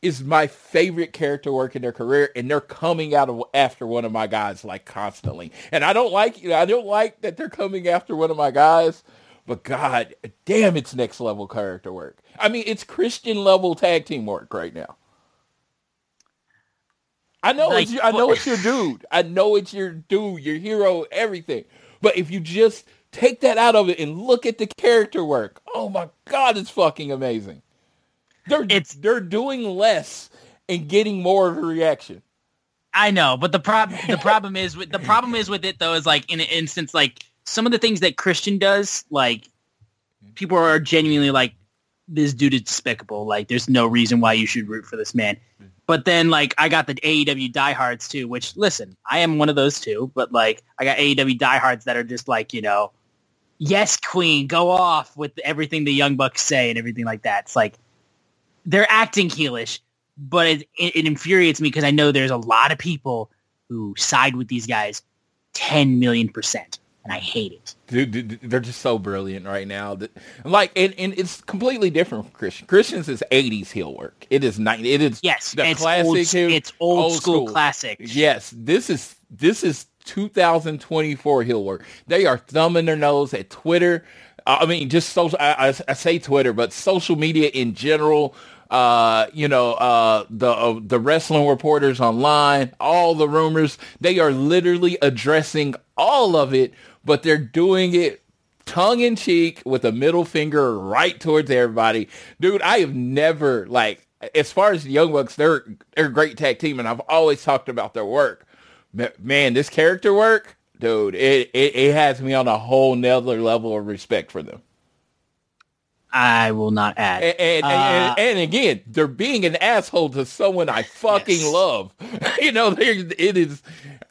is my favorite character work in their career, and they're coming out of after one of my guys like constantly. And I don't like you know, I don't like that they're coming after one of my guys. But God damn, it's next level character work. I mean, it's Christian level tag team work right now. I know Like, it's your, I know it's your dude. I know it's your dude, your hero, everything. But if you just take that out of it and look at the character work, oh my God, it's fucking amazing. They're It's- they're doing less and getting more of a reaction. I know, but the problem the problem is with the problem is with it though is like in an instance like some of the things that Christian does, like mm-hmm. people are genuinely like this dude is despicable. Like there's no reason why you should root for this man. Mm-hmm. But then like I got the AEW diehards too, which listen, I am one of those too, but like I got AEW diehards that are just like, you know, yes, queen, go off with everything the Young Bucks say and everything like that. It's like they're acting heelish, but it, it, it infuriates me because I know there's a lot of people who side with these guys 10 million percent, and I hate it. Dude, they're just so brilliant right now. That, like, and, and it's completely different from Christian. Christian's is 80s heel work. It is 90. It is Yes, the it's classic old, heel- it's old, old school, school. classic. Yes, this is this is 2024 heel work. They are thumbing their nose at Twitter. I mean, just social. I, I, I say Twitter, but social media in general. Uh, you know, uh, the uh, the wrestling reporters online, all the rumors. They are literally addressing all of it, but they're doing it tongue in cheek with a middle finger right towards everybody. Dude, I have never like as far as the Young Bucks, they're they're a great tag team, and I've always talked about their work. Ma- Man, this character work, dude, it, it, it has me on a whole nother level of respect for them. I will not add. And, and, Uh, and, and again, they're being an asshole to someone I fucking Yes. love. you know, it is.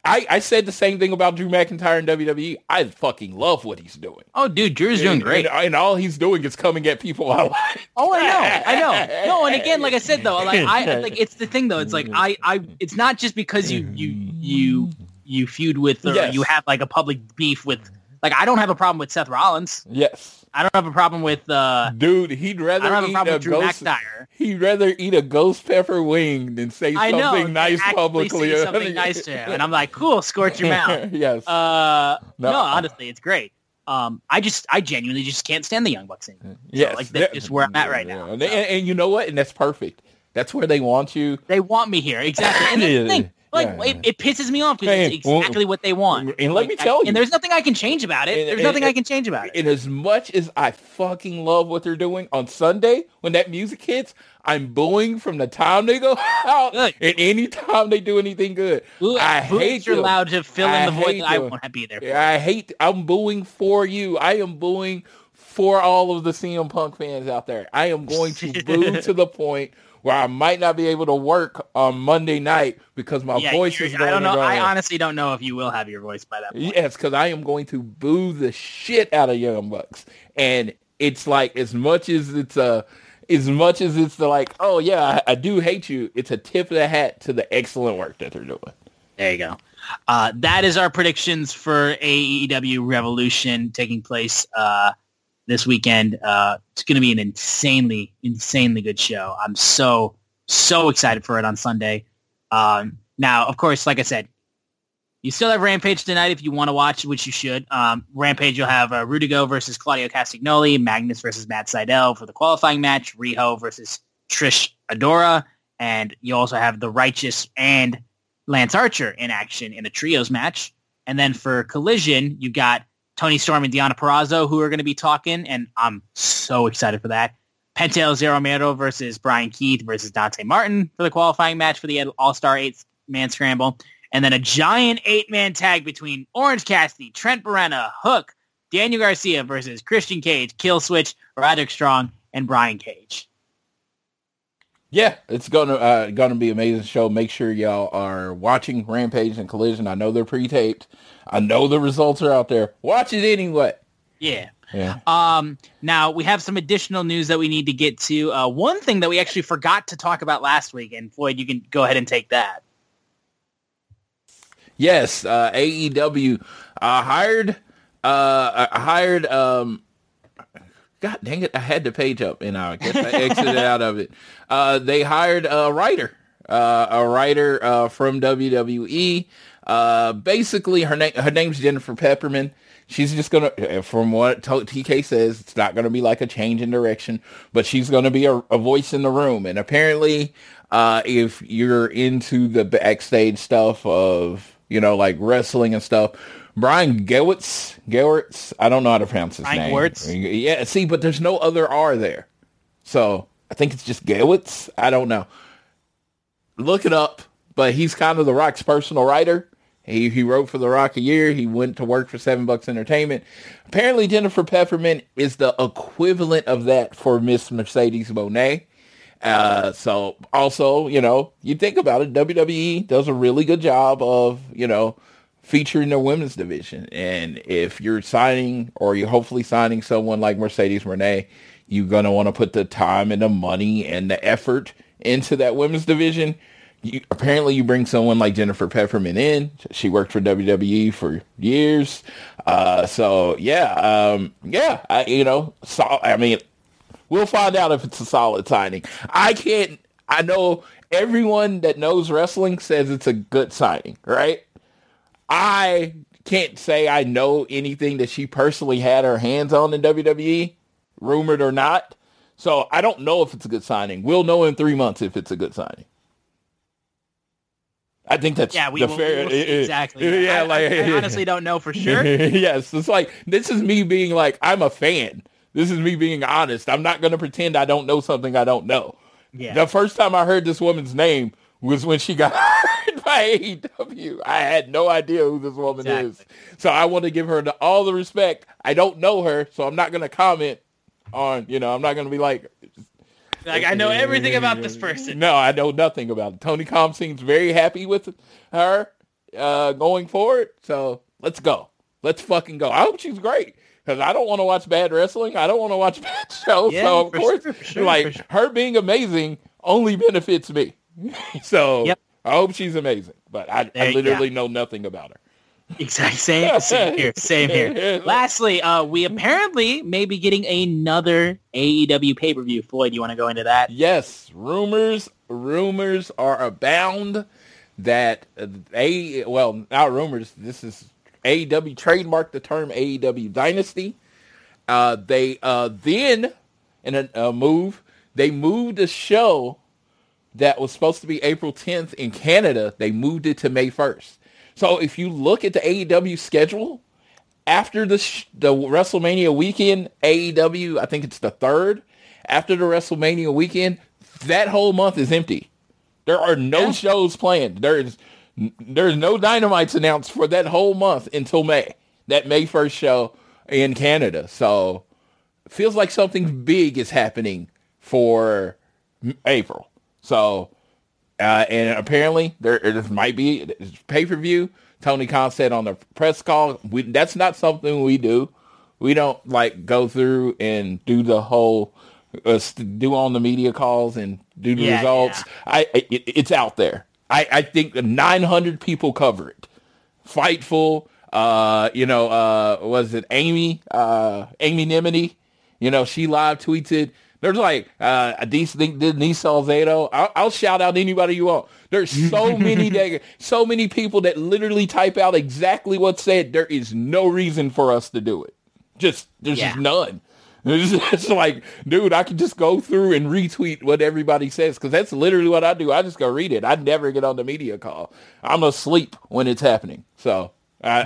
I, I said the same thing about Drew McIntyre in WWE. I fucking love what he's doing. oh, dude, Drew's doing great. And, and all he's doing is coming at people I like. Oh, I know, I know. No, and again, like I said though, like I like it's the thing though. It's like I, I, it's not just because you, you, you, you feud with or Yes. you have like a public beef with. Like I don't have a problem with Seth Rollins. Yes. I don't have a problem with. uh Dude, he'd rather I don't have a eat problem a with Drew ghost, McIntyre. He'd rather eat a ghost pepper wing than say I know. something nice actually publicly. say something nice to him, and I'm like, cool, scorch your mouth. yes. Uh, No. no. honestly, it's great. Um, I just, I genuinely just can't stand the Young Bucks anymore. yes. like, that's just where I'm at right now. And, and, and you know what? And that's perfect. That's where they want you. They want me here exactly, and the thing. Like, Yeah. it, it pisses me off because it's well, exactly what they want. and let Like, me I- tell you. and there's nothing I can change about it. And- there's and- nothing I can change about it. And as much as I fucking love what they're doing on Sunday, when that music hits, I'm booing from the time they go out Good. and any time they do anything good. Boo- I hate them. allowed to fill in I the void that I them. won't be there. For. I hate. I'm booing for you. I am booing for all of the CM Punk fans out there. I am going to boo to the point where I might not be able to work on Monday night because my Yeah, voice is going I don't know. I honestly don't know if you will have your voice by that point. Yes, because I am going to boo the shit out of Young Bucks, and it's like as much as it's a, as much as it's the like, oh yeah, I, I do hate you. It's a tip of the hat to the excellent work that they're doing. There you go. Uh, that is our predictions for AEW Revolution taking place uh, this weekend. Uh, it's going to be an insanely, insanely good show. I'm so, so excited for it on Sunday. Um, now, of course, like I said, you still have Rampage tonight if you want to watch, which you should. Um, Rampage, you'll have uh, Rudigo versus Claudio Castagnoli, Magnus versus Matt Sydal for the qualifying match, Riho versus Trish Adora, and you also have The Righteous and Lance Archer in action in a trios match. And then for Collision, you got Toni Storm and Deonna Purrazzo who are going to be talking, and I'm so excited for that. Penta El Zero Miedo versus Brian Keith versus Dante Martin for the qualifying match for the All-Star eight-man scramble. And then a giant eight-man tag between Orange Cassidy, Trent Beretta, Hook, Daniel Garcia versus Christian Cage, Kill Switch, Roderick Strong, and Brian Cage. Yeah, it's gonna uh, gonna be an amazing show. Make sure y'all are watching Rampage and Collision. I know they're pre-taped. I know the results are out there. Watch it anyway. Yeah. Yeah. Um, now we have some additional news that we need to get to. Uh, one thing that we actually forgot to talk about last week, and Floyd, you can go ahead and take that. Yes, uh, AEW uh, hired uh, hired. Um, God dang it! I had the page up, and I guess I exited out of it. Uh, they hired a writer, uh, a writer uh, from WWE. Uh, basically, her name her name's Jennifer Pepperman. She's just gonna, from what TK says, it's not gonna be like a change in direction, but she's gonna be a, a voice in the room. And apparently, uh, if you're into the backstage stuff of you know like wrestling and stuff, Brian Gewirtz, Gewirtz, I don't know how to pronounce his Brian name. Gewirtz? Yeah, see, but there's no other R there, so I think it's just Gewitz. I don't know. Look it up, but he's kind of the Rock's personal writer. He he wrote for The Rock a year. He went to work for Seven Bucks Entertainment. Apparently, Jennifer Pepperman is the equivalent of that for Miss Mercedes Moné. Uh, so also, you know, you think about it, WWE does a really good job of, you know, featuring the women's division. And if you're signing or you're hopefully signing someone like Mercedes Moné, you're going to want to put the time and the money and the effort into that women's division. You, apparently you bring someone like Jennifer Pepperman in. She worked for WWE for years. Uh, so yeah, um, yeah, I, you know, so, I mean, we'll find out if it's a solid signing. I can't, I know everyone that knows wrestling says it's a good signing, right? I can't say I know anything that she personally had her hands on in WWE, rumored or not. So I don't know if it's a good signing. We'll know in three months if it's a good signing. I think that's Yeah, we the will, fair. we will exactly. Yeah, I, like I, I honestly don't know for sure. yes, it's like this is me being like I'm a fan. This is me being honest. I'm not going to pretend I don't know something I don't know. Yeah. The first time I heard this woman's name was when she got hired by AEW. I had no idea who this woman Exactly. is. So I want to give her the, all the respect. I don't know her, so I'm not going to comment on, you know, I'm not going to be like, Like I know everything about this person. no, I know nothing about it. Tony Khan seems very happy with her uh, going forward. So let's go. Let's fucking go. I hope she's great because I don't want to watch bad wrestling. I don't want to watch bad shows. Yeah, so of course, sure, sure, like sure. her being amazing only benefits me. so Yep. I hope she's amazing. But I, I literally know nothing about her. Exactly. Same, same here. Same here. Lastly, uh, we apparently may be getting another AEW pay-per-view. Floyd, you want to go into that? Yes, rumors rumors are abound that a well not rumors. This is AEW trademarked the term AEW Dynasty. Uh, they uh, then in a, a move they moved the show that was supposed to be April 10th in Canada. They moved it to May 1st. So if you look at the AEW schedule, after the sh- the WrestleMania weekend, AEW, I think it's the third. After the WrestleMania weekend, that whole month is empty. There are no Yeah. shows planned. There is there's no dynamites announced for that whole month until May. That May first show in Canada. So feels like something big is happening for April. So uh, and apparently there it might be pay per view. Tony Khan said on the press call, we, that's not something we do. We don't like go through and do the whole uh, do on the media calls and do the Yeah, results. I I- it, it's out there. I, I think 900 people cover it. Fightful, uh, you know, uh, was it Amy, uh, Amy Nimini? You know, she live tweeted. There's like uh, a decent Denise Salcedo. I'll, I'll shout out anybody you want. There's so many that, so many people that literally type out exactly what's said. There is no reason for us to do it. Just there's Yeah. just none. It's just like, dude, I can just go through and retweet what everybody says because that's literally what I do. I just go read it. I never get on the media call. I'm asleep when it's happening. So I,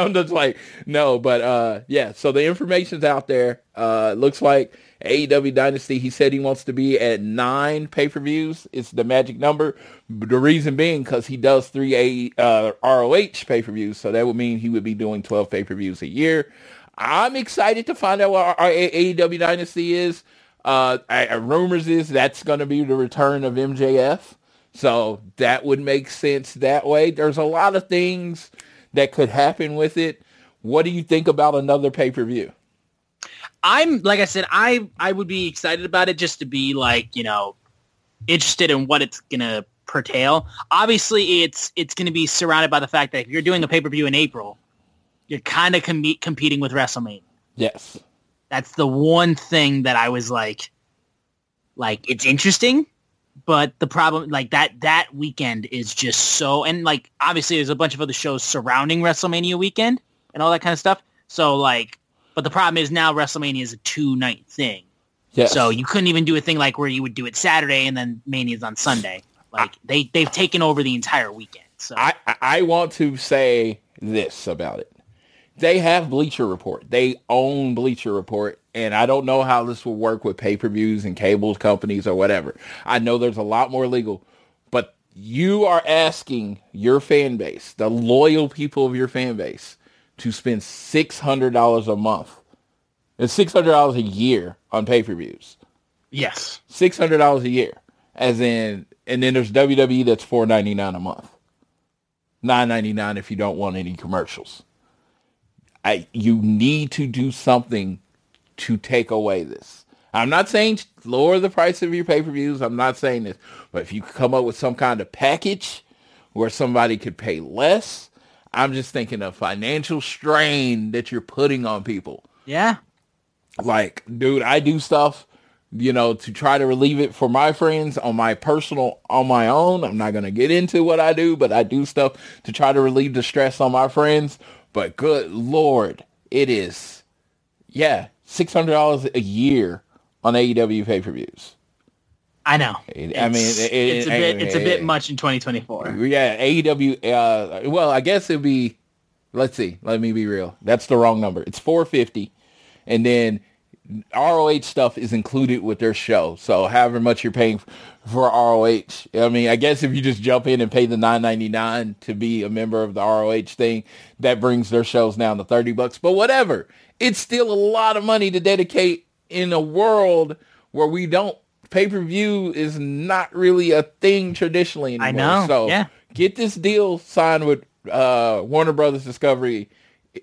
I'm just like, no, but uh, yeah. So the information's out there. Uh, looks like AEW Dynasty. He said he wants to be at nine pay-per-views. It's the magic number. The reason being because he does three A uh, ROH pay-per-views, so that would mean he would be doing 12 pay-per-views a year. I'm excited to find out what our, AEW Dynasty is. Uh, I, rumors is that's going to be the return of MJF. So that would make sense that way. There's a lot of things that could happen with it. What do you think about another pay-per-view? I'm like I said, I I would be excited about it just to be like you know interested in what it's gonna curtail. Obviously, it's it's going to be surrounded by the fact that if you're doing a pay per view in April, you're kind of com- competing with WrestleMania. Yes, that's the one thing that I was like, like it's interesting, but the problem like that that weekend is just so and like obviously there's a bunch of other shows surrounding WrestleMania weekend and all that kind of stuff. So like, but the problem is now WrestleMania is a two night thing. Yes. So you couldn't even do a thing like where you would do it Saturday and then Mania's on Sunday. Like they they've taken over the entire weekend. So I I want to say this about it. They have Bleacher Report. They own Bleacher Report, and I don't know how this will work with pay-per-views and cables companies or whatever. I know there's a lot more legal, but you are asking your fan base, the loyal people of your fan base, to spend six hundred dollars a month and six hundred dollars a year on pay-per-views. Yes, six hundred dollars a year, as in and then there's WWE that's four ninety nine a month, nine ninety nine if you don't want any commercials. I you need to do something to take away this. I'm not saying lower the price of your pay-per-views. I'm not saying this, but if you come up with some kind of package where somebody could pay less, I'm just thinking of financial strain that you're putting on people. Yeah. Like, dude, I do stuff you know, to try to relieve it for my friends on my personal, on my own. I'm not going to get into what I do, but I do stuff to try to relieve the stress on my friends. But good Lord, it is, yeah, $600 a year on AEW pay-per-views. I know. I mean, it, it's a bit, it's a bit much in 2024. Yeah, AEW. Uh, well, I guess it'd be. Let's see. Let me be real. That's the wrong number. It's 450, and then ROH stuff is included with their show. So however much you're paying for ROH, I mean, I guess if you just jump in and pay the 9.99 to be a member of the ROH thing, that brings their shows down to 30 bucks. But whatever, it's still a lot of money to dedicate in a world where we don't pay-per-view is not really a thing traditionally anymore. I know. So yeah. get this deal signed with uh, Warner Brothers Discovery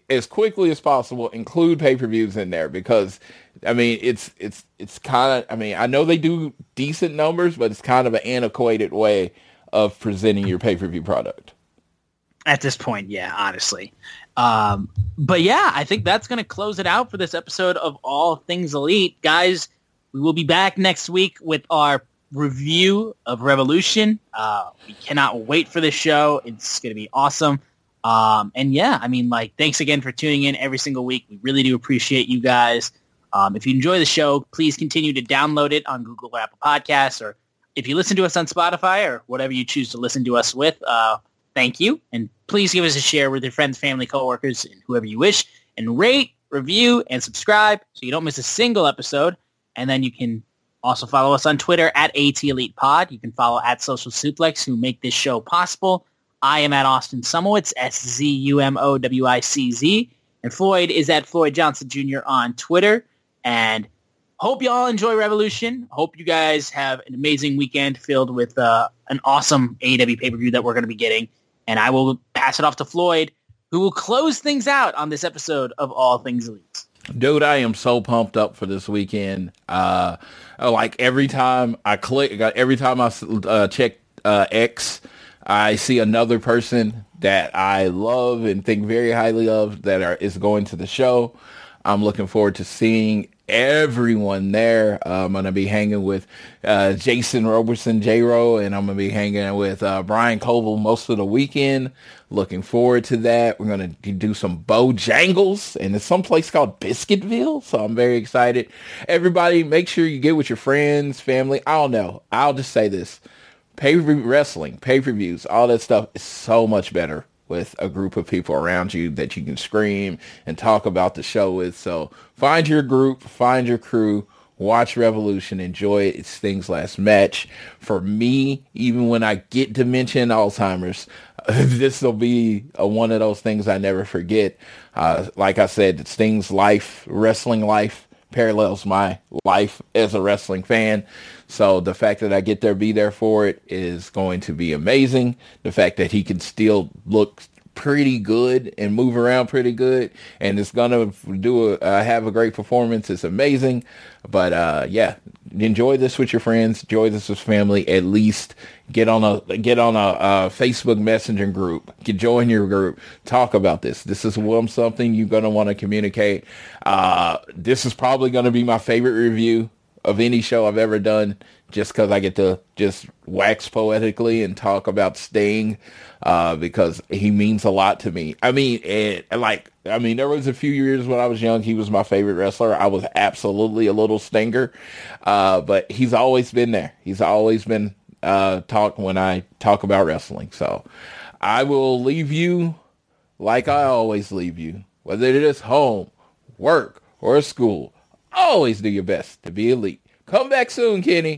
as quickly as possible. Include pay-per-views in there because I mean, it's it's it's kind of. I mean, I know they do decent numbers, but it's kind of an antiquated way of presenting your pay per view product. At this point, yeah, honestly. Um, but yeah, I think that's going to close it out for this episode of All Things Elite, guys. We will be back next week with our review of Revolution. Uh, we cannot wait for this show. It's going to be awesome. Um, and yeah, I mean, like, thanks again for tuning in every single week. We really do appreciate you guys. Um, if you enjoy the show, please continue to download it on Google or Apple Podcasts, or if you listen to us on Spotify or whatever you choose to listen to us with, uh, thank you. And please give us a share with your friends, family, coworkers, and whoever you wish. And rate, review, and subscribe so you don't miss a single episode. And then you can also follow us on Twitter at AT Elite Pod. You can follow at Social Suplex, who make this show possible. I am at Austin Szumowicz, S-Z-U-M-O-W-I-C-Z. And Floyd is at Floyd Johnson Jr. on Twitter. And hope you all enjoy Revolution. Hope you guys have an amazing weekend filled with uh, an awesome AEW pay-per-view that we're going to be getting. And I will pass it off to Floyd, who will close things out on this episode of All Things Elite. Dude, I am so pumped up for this weekend. Uh, like every time I click, every time I uh, check uh, X, I see another person that I love and think very highly of that are, is going to the show. I'm looking forward to seeing everyone there. Uh, I'm going to be hanging with uh, Jason Robertson, J-Ro, and I'm going to be hanging with uh, Brian Coble most of the weekend. Looking forward to that. We're going to do some Bojangles, and it's some place called Biscuitville, so I'm very excited. Everybody, make sure you get with your friends, family. I don't know. I'll just say this. Pay-per-view wrestling, pay-per-views, all that stuff is so much better with a group of people around you that you can scream and talk about the show with. So find your group, find your crew, watch Revolution, enjoy it. It's Sting's last match. For me, even when I get dementia and Alzheimer's, this will be a, one of those things I never forget. Uh, like I said, Sting's life, wrestling life, parallels my life as a wrestling fan. So the fact that I get there, be there for it is going to be amazing. The fact that he can still look pretty good and move around pretty good and it's gonna do a uh, have a great performance it's amazing. But uh yeah enjoy this with your friends enjoy this with family at least get on a get on a, a facebook messenger group get join your group talk about this. This is something you're gonna want to communicate. Uh this is probably gonna be my favorite review of any show I've ever done just because I get to just wax poetically and talk about Sting uh, because he means a lot to me. I mean, and, like, I mean, there was a few years when I was young, he was my favorite wrestler. I was absolutely a little stinger, uh, but he's always been there. He's always been uh, talk when I talk about wrestling. So I will leave you like I always leave you, whether it is home, work, or school. Always do your best to be elite. Come back soon, Kenny.